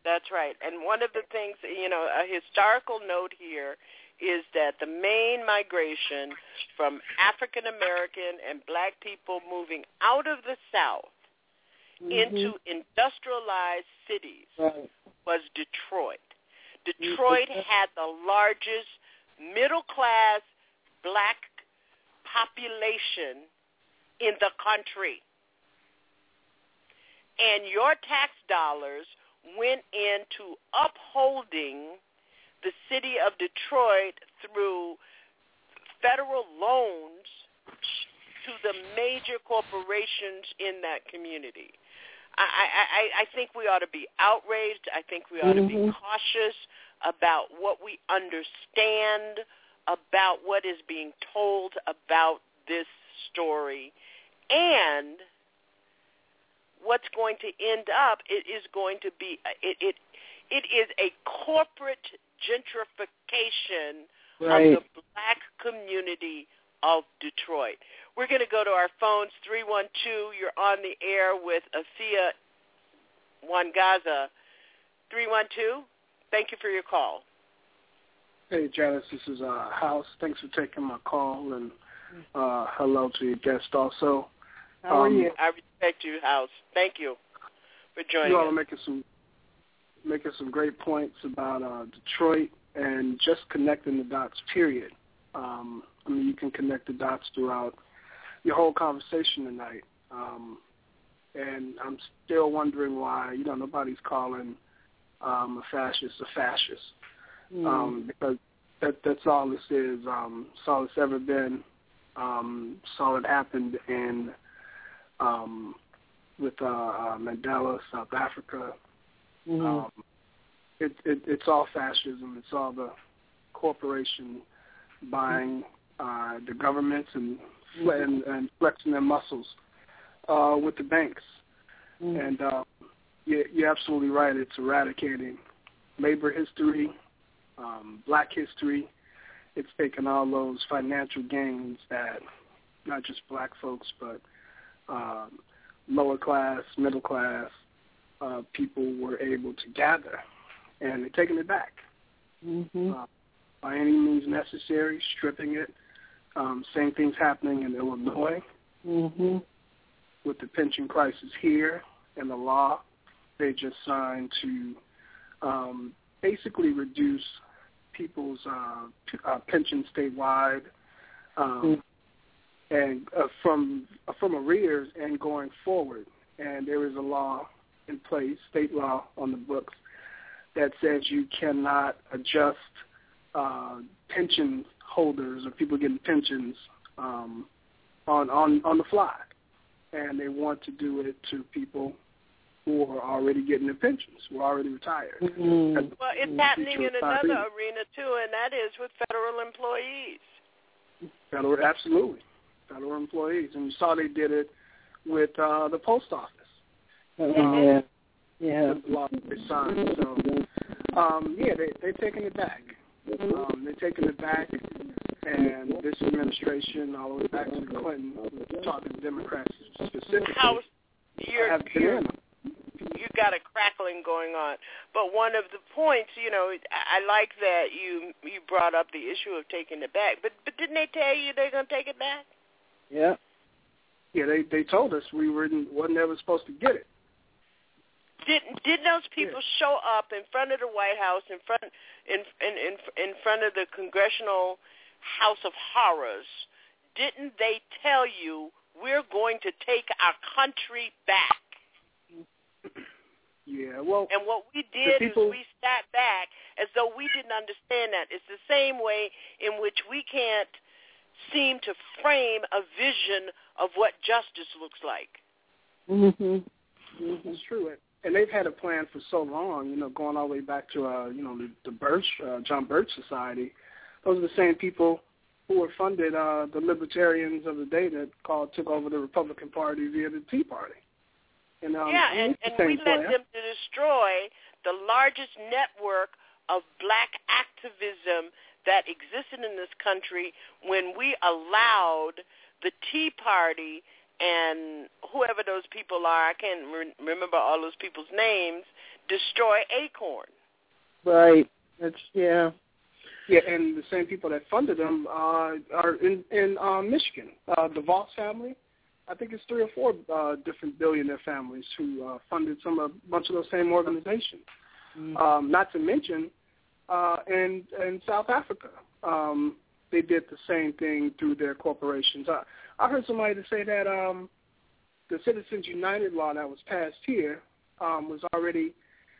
That's right. And one of the things, you know, a historical note here is that the main migration from African American and black people moving out of the South mm-hmm. into industrialized cities Right. was Detroit. Detroit mm-hmm. had the largest middle class black population in the country. And your tax dollars went into upholding the city of Detroit through federal loans to the major corporations in that community. I, I, I I think we ought to be outraged. I think we ought to be Mhm. cautious about what we understand about what is being told about this story and what's going to end up it is going to be it it it is a corporate gentrification Right. of the black community of Detroit. We're going to go to our phones 312 you're on the air with Efia Nwangaza 312 Thank you for your call. Hey, Janice, this is uh, House. Thanks for taking my call, and uh, hello to your guest also. How are Um, you? I respect you, House. Thank you for joining You all are making some making some great points about uh, Detroit and just connecting the dots. Period. Um, I mean, you can connect the dots throughout your whole conversation tonight. Um, and I'm still wondering why you know nobody's calling um, a fascist a fascist um, because that that's all this is. Um, it's all it's ever been. Um, it's all that happened in um, with uh, uh, Mandela, South Africa. Mhm. Um, it, it, it's all fascism. It's all the corporation buying uh, the governments and, and, and flexing their muscles uh, with the banks. Mm. And uh, you're, you're absolutely right. It's eradicating labor history, um, black history. It's taken all those financial gains that not just black folks, but um, lower class, middle class uh, people were able to gather, and they're taking it back Mm-hmm. uh, by any means necessary, stripping it. Um, same thing's happening in Illinois Mm-hmm. with the pension crisis here and the law they just signed to um, basically reduce people's uh, p- uh, pension statewide um, and uh, from uh, from arrears and going forward. And there is a law in place, state law on the books, that says you cannot adjust uh, pension holders or people getting pensions um, on on on the fly, and they want to do it to people who are already getting their pensions, who are already retired. Mm-hmm. Well, it's happening in another arena too, and that is with federal employees. Federal, absolutely, federal employees, and you saw they did it with uh, the post office. yeah. Yeah. The law they signed. So, um, yeah, they they're taking it back. Um, they're taking it back, and this administration, all the way back to Clinton, talking to Democrats specifically, House, you're, have been you're in. you got a crackling going on. But one of the points, you know, I I like that you you brought up the issue of taking it back. But but didn't they tell you they're gonna take it back? Yeah. Yeah, they they told us we were wasn't ever supposed to get it. Didn't didn't those people show up in front of the White House, in front in in in in front of the Congressional House of Horrors? Didn't they tell you we're going to take our country back? Yeah, well, And what we did people- is we sat back as though we didn't understand that. It's the same way in which we can't seem to frame a vision of what justice looks like. Mm-hmm. It's true, and they've had a plan for so long. You know, going all the way back to uh, you know the, the Birch, uh, John Birch Society. Those are the same people who were funded uh, the libertarians of the day that called took over the Republican Party via the Tea Party. And um, yeah, and and, it's the and same we led them to destroy the largest network of black activism that existed in this country when we allowed the Tea Party and whoever those people are, I can't re- remember all those people's names, destroy Acorn. Right. That's yeah. Yeah, and the same people that funded them uh, are in in uh, Michigan. Uh, the Voss family, I think it's three or four uh, different billionaire families who uh, funded some a bunch of those same organizations. Um, not to mention, uh, in in South Africa, um, they did the same thing through their corporations. I, I heard somebody to say that um, the Citizens United law that was passed here um, was already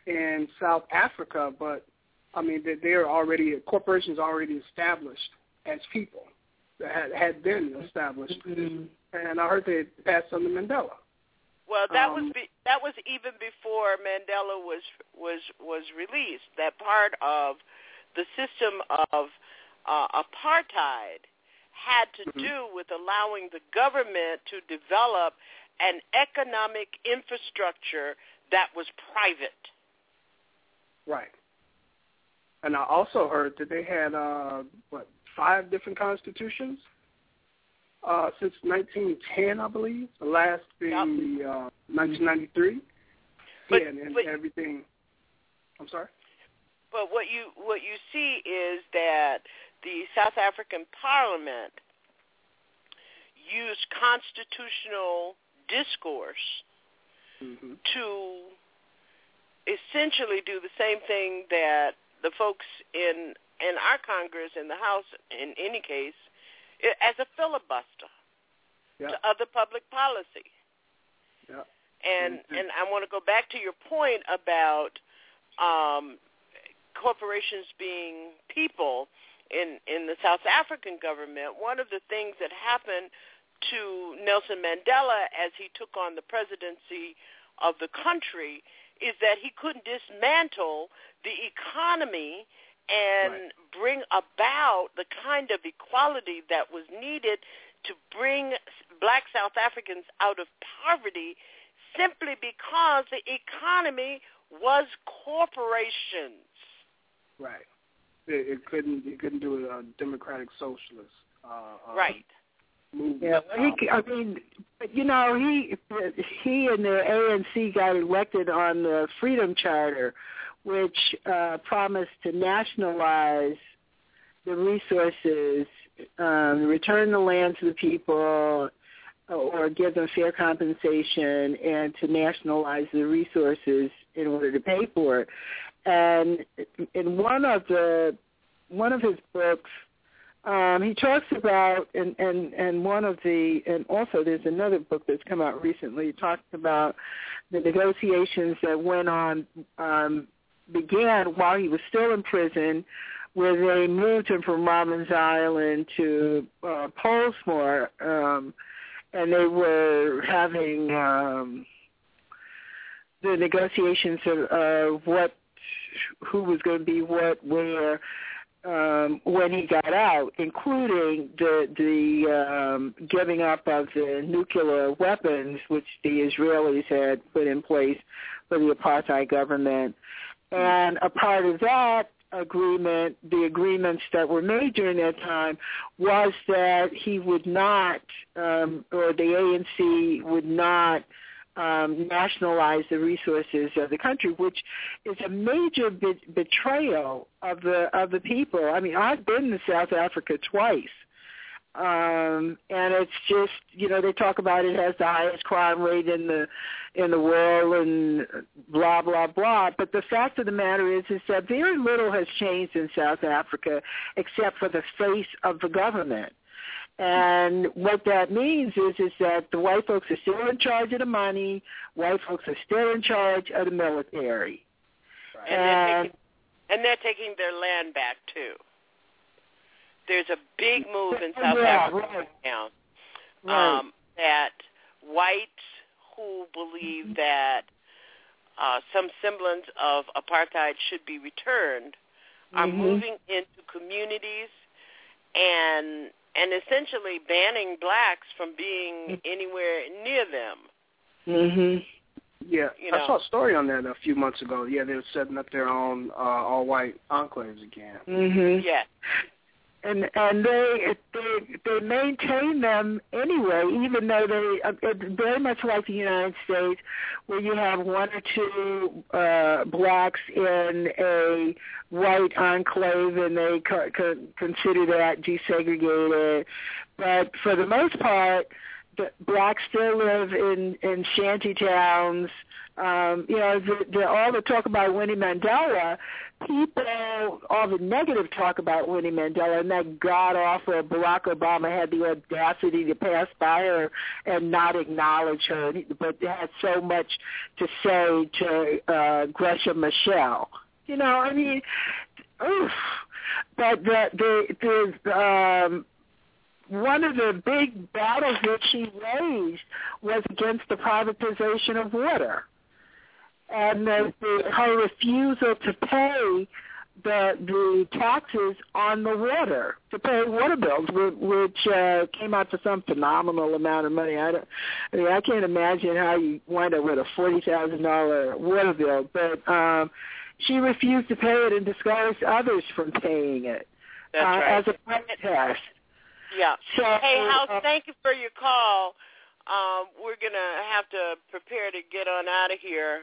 in South Africa, but I mean that they're already corporations already established as people that had, had been established, and I heard they passed under Mandela. Well, that Um, was be, that was even before Mandela was was was released. That part of the system of uh, apartheid had to Mm-hmm. do with allowing the government to develop an economic infrastructure that was private. Right. And I also heard that they had uh what five different constitutions uh since 1910, I believe. The last being the uh 1993. But- yeah, and, and but- everything. I'm sorry. But what you what you see is that the South African Parliament used constitutional discourse Mm-hmm. to essentially do the same thing that the folks in in our Congress in the House in any case as a filibuster Yeah. to other public policy. Yeah. And Mhm. and I want to go back to your point about um, corporations being people in in the South African government. One of the things that happened to Nelson Mandela as he took on the presidency of the country is that he couldn't dismantle the economy and right. bring about the kind of equality that was needed to bring black South Africans out of poverty simply because the economy was corporations. Right. It, it couldn't. It couldn't do a democratic socialist. Uh, right. Movement. Yeah, well, he, I mean, you know, he he and the ANC got elected on the Freedom Charter, which uh, promised to nationalize the resources, um, return the land to the people, or give them fair compensation, and to nationalize the resources in order to pay for it. And in one of the one of his books, um, he talks about and and and one of the and also there's another book that's come out recently. Talks about the negotiations that went on um, began while he was still in prison, where they moved him from Robben Island to uh, Pollsmoor, um, and they were having um, the negotiations of, of what who was going to be what where um, when he got out, including the the um, giving up of the nuclear weapons which the Israelis had put in place for the apartheid government, and a part of that agreement, the agreements that were made during that time, was that he would not, um, or the ANC would not um, nationalize the resources of the country, which is a major be- betrayal of the of the people. I mean, I've been to South Africa twice, um, and it's just you know they talk about it has the highest crime rate in the in the world and blah blah blah. But the fact of the matter is is that very little has changed in South Africa except for the face of the government. And what that means is is that the white folks are still in charge of the money. White folks are still in charge of the military. And, and they're, taking, and they're taking their land back too. There's a big move in South yeah, Africa right. now Right. um, that whites who believe that uh, some semblance of apartheid should be returned are Mhm. moving into communities and and essentially banning blacks from being anywhere near them. Mhm. Yeah, You I saw a story on that a few months ago. Yeah, they were setting up their own uh, all-white enclaves again. Mhm. Yeah. And and they they they maintain them anyway, even though they uh, it's very much like the United States, where you have one or two uh, blacks in a white enclave, and they co- co- consider that desegregated. But for the most part, the blacks still live in in shanty towns. Um, you know, the, the, all the talk about Winnie Mandela, people, all the negative talk about Winnie Mandela, and that god awful Barack Obama had the audacity to pass by her and not acknowledge her, but had so much to say to uh, Graça Machel. You know, I mean, oof. But the the the um one of the big battles that she raised was against the privatization of water and the, the, her refusal to pay the the taxes on the water to pay water bills, which uh, came out to some phenomenal amount of money. I don't, I mean, I can't imagine how you wind up with a forty thousand dollar water bill, but um, she refused to pay it and discouraged others from paying it That's uh, right. as a protest. Yeah. So, hey, House, uh, thank you for your call. Um, we're gonna have to prepare to get on out of here,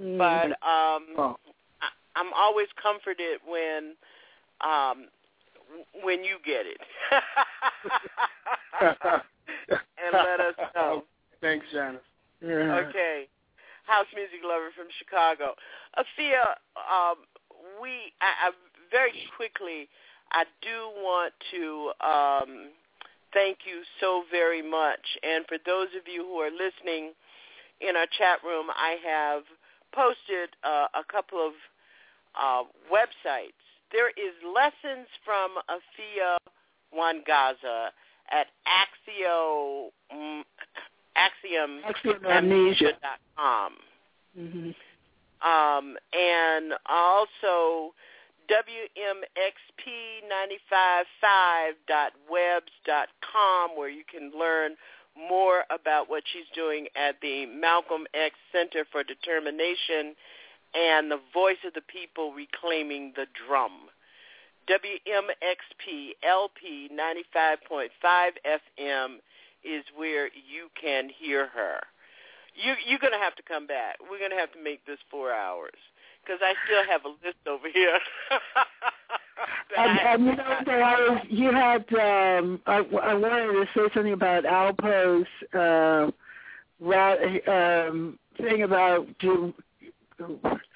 Mm. but um, Oh. I, I'm always comforted when um, when you get it, and let us know. Thanks, Janice. Okay. House music lover from Chicago. Efia, um, we I, I very quickly I do want to um, thank you so very much. And for those of you who are listening in our chat room, I have posted uh, a couple of uh, websites. There is lessons from Efia Nwangaza at Axio, mm, Axiom Axiom Amnesia. com. hmm Um, and also WMXP955.webs.com where you can learn more about what she's doing at the Malcolm X Center for Determination and the Voice of the People Reclaiming the Drum. WMXP LP 95.5 FM is where you can hear her. You, you're going to have to come back. We're going to have to make this four hours because I still have a list over here. and, and you know, there was, you had. Um, I, I wanted to say something about Alpo's uh, ra- um, thing about do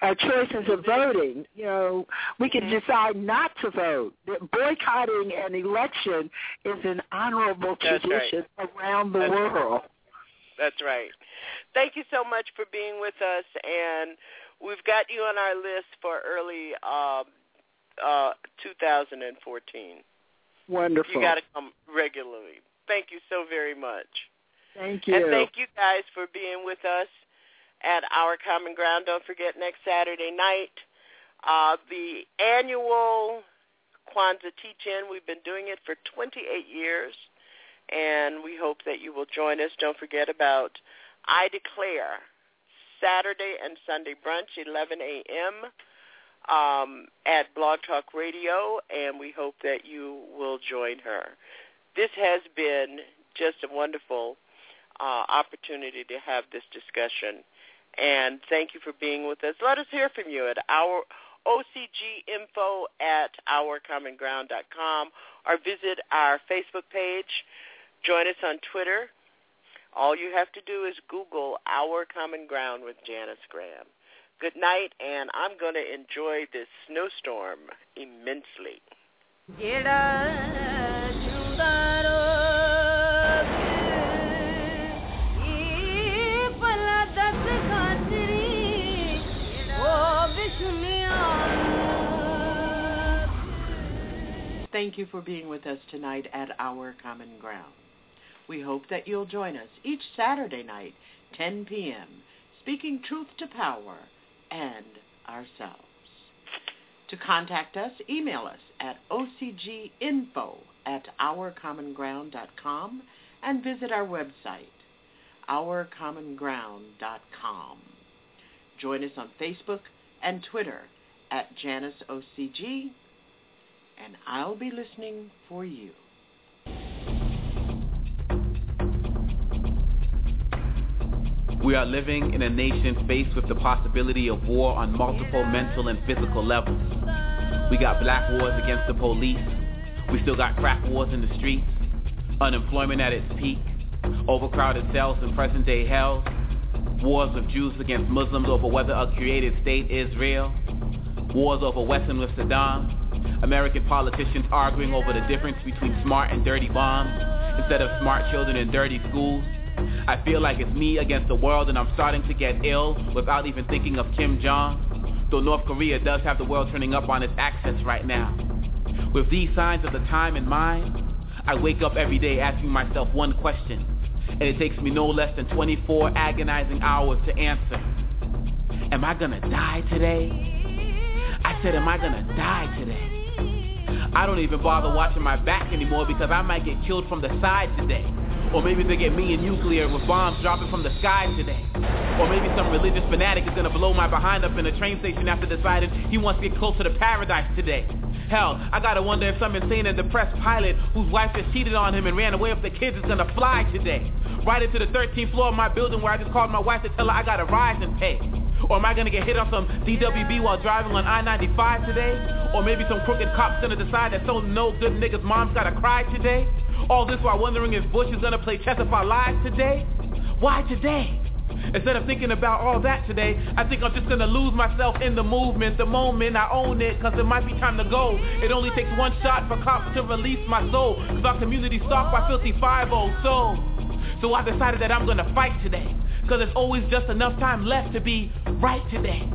our choices of voting. You know, we can decide not to vote. Boycotting an election is an honorable That's tradition right. around the That's world. That's right. Thank you so much for being with us, and we've got you on our list for early um, uh, 2014. Wonderful. You got to come regularly. Thank you so very much. Thank you. And thank you guys for being with us at Our Common Ground. Don't forget next Saturday night, uh, the annual Kwanzaa teach-in. We've been doing it for 28 years, and we hope that you will join us. Don't forget about I Declare, Saturday and Sunday brunch, 11 a.m. Um, at Blog Talk Radio, and we hope that you will join her. This has been just a wonderful uh, opportunity to have this discussion. And thank you for being with us. Let us hear from you at our OCGinfo at ourcommonground.com or visit our Facebook page. Join us on Twitter. All you have to do is Google Our Common Ground with Janice Graham. Good night, and I'm going to enjoy this snowstorm immensely. Thank you for being with us tonight at Our Common Ground. We hope that you'll join us each Saturday night, 10 p.m., speaking truth to power and ourselves. To contact us, email us at ocginfo at ourcommonground.com and visit our website, ourcommonground.com. Join us on Facebook and Twitter at JaniceOCG, and I'll be listening for you. We are living in a nation faced with the possibility of war on multiple mental and physical levels. We got black wars against the police. We still got crack wars in the streets. Unemployment at its peak. Overcrowded cells in present day hell. Wars of Jews against Muslims over whether a created state is real. Wars over Western with Saddam. American politicians arguing over the difference between smart and dirty bombs instead of smart children in dirty schools. I feel like it's me against the world and I'm starting to get ill without even thinking of Kim Jong. Though North Korea does have the world turning up on its axis right now. With these signs of the time in mind, I wake up every day asking myself one question, and it takes me no less than 24 agonizing hours to answer. Am I gonna die today? I said, am I gonna die today? I don't even bother watching my back anymore because I might get killed from the side today. Or maybe they get me in nuclear with bombs dropping from the sky today. Or maybe some religious fanatic is gonna blow my behind up in a train station after deciding he wants to get closer to paradise today. Hell, I gotta wonder if some insane and depressed pilot whose wife just cheated on him and ran away with the kids is gonna fly today. Right into the 13th floor of my building where I just called my wife to tell her I got a rise and pay. Or am I gonna get hit on some DWB while driving on I-95 today? Or maybe some crooked cop's gonna decide that some no good nigga's mom's gotta cry today? All this while wondering if Bush is gonna play chess if I lies today? Why today? Instead of thinking about all that today, I think I'm just gonna lose myself in the movement, the moment I own it, cause it might be time to go. It only takes one shot for cops to release my soul, cause our community stalked by filthy 5 souls. So I decided that I'm gonna fight today, cause there's always just enough time left to be right today.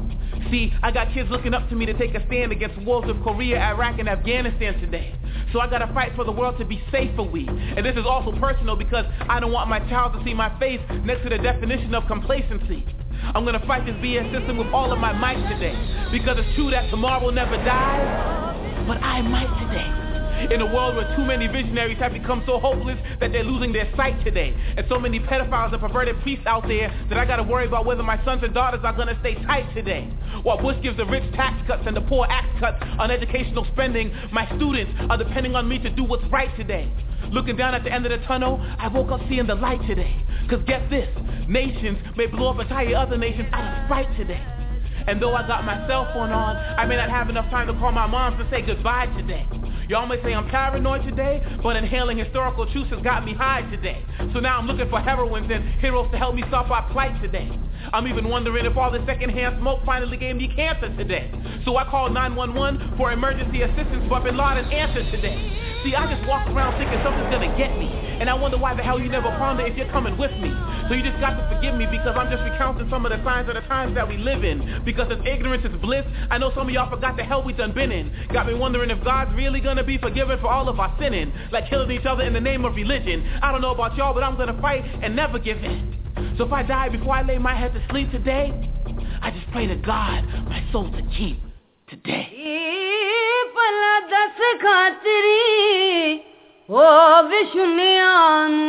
See, I got kids looking up to me to take a stand against wars of Korea, Iraq, and Afghanistan today. So I gotta fight for the world to be safe for we. And this is also personal because I don't want my child to see my face next to the definition of complacency. I'm gonna fight this BS system with all of my might today. Because it's true that tomorrow will never dies, but I might today. In a world where too many visionaries have become so hopeless that they're losing their sight today. And so many pedophiles and perverted priests out there that I gotta worry about whether my sons and daughters are gonna stay tight today. While Bush gives the rich tax cuts and the poor axe cuts on educational spending, my students are depending on me to do what's right today. Looking down at the end of the tunnel, I woke up seeing the light today. Cause get this, nations may blow up entire other nations out of spite today. And though I got my cell phone on, I may not have enough time to call my mom to say goodbye today. Y'all may say I'm paranoid today, but inhaling historical truths has got me high today. So now I'm looking for heroines and heroes to help me stop our plight today. I'm even wondering if all the secondhand smoke finally gave me cancer today. So I called 911 for emergency assistance, but Bin Laden answered today. See, I just walk around thinking something's gonna get me. And I wonder why the hell you never ponder if you're coming with me. So you just got to forgive me because I'm just recounting some of the signs of the times that we live in. Because if ignorance is bliss, I know some of y'all forgot the hell we done been in. Got me wondering if God's really gonna be forgiven for all of our sinning. Like killing each other in the name of religion. I don't know about y'all, but I'm gonna fight and never give in. So if I die before I lay my head to sleep today, I just pray to God my soul to keep today. दस खातरी ओ विष्णुयानु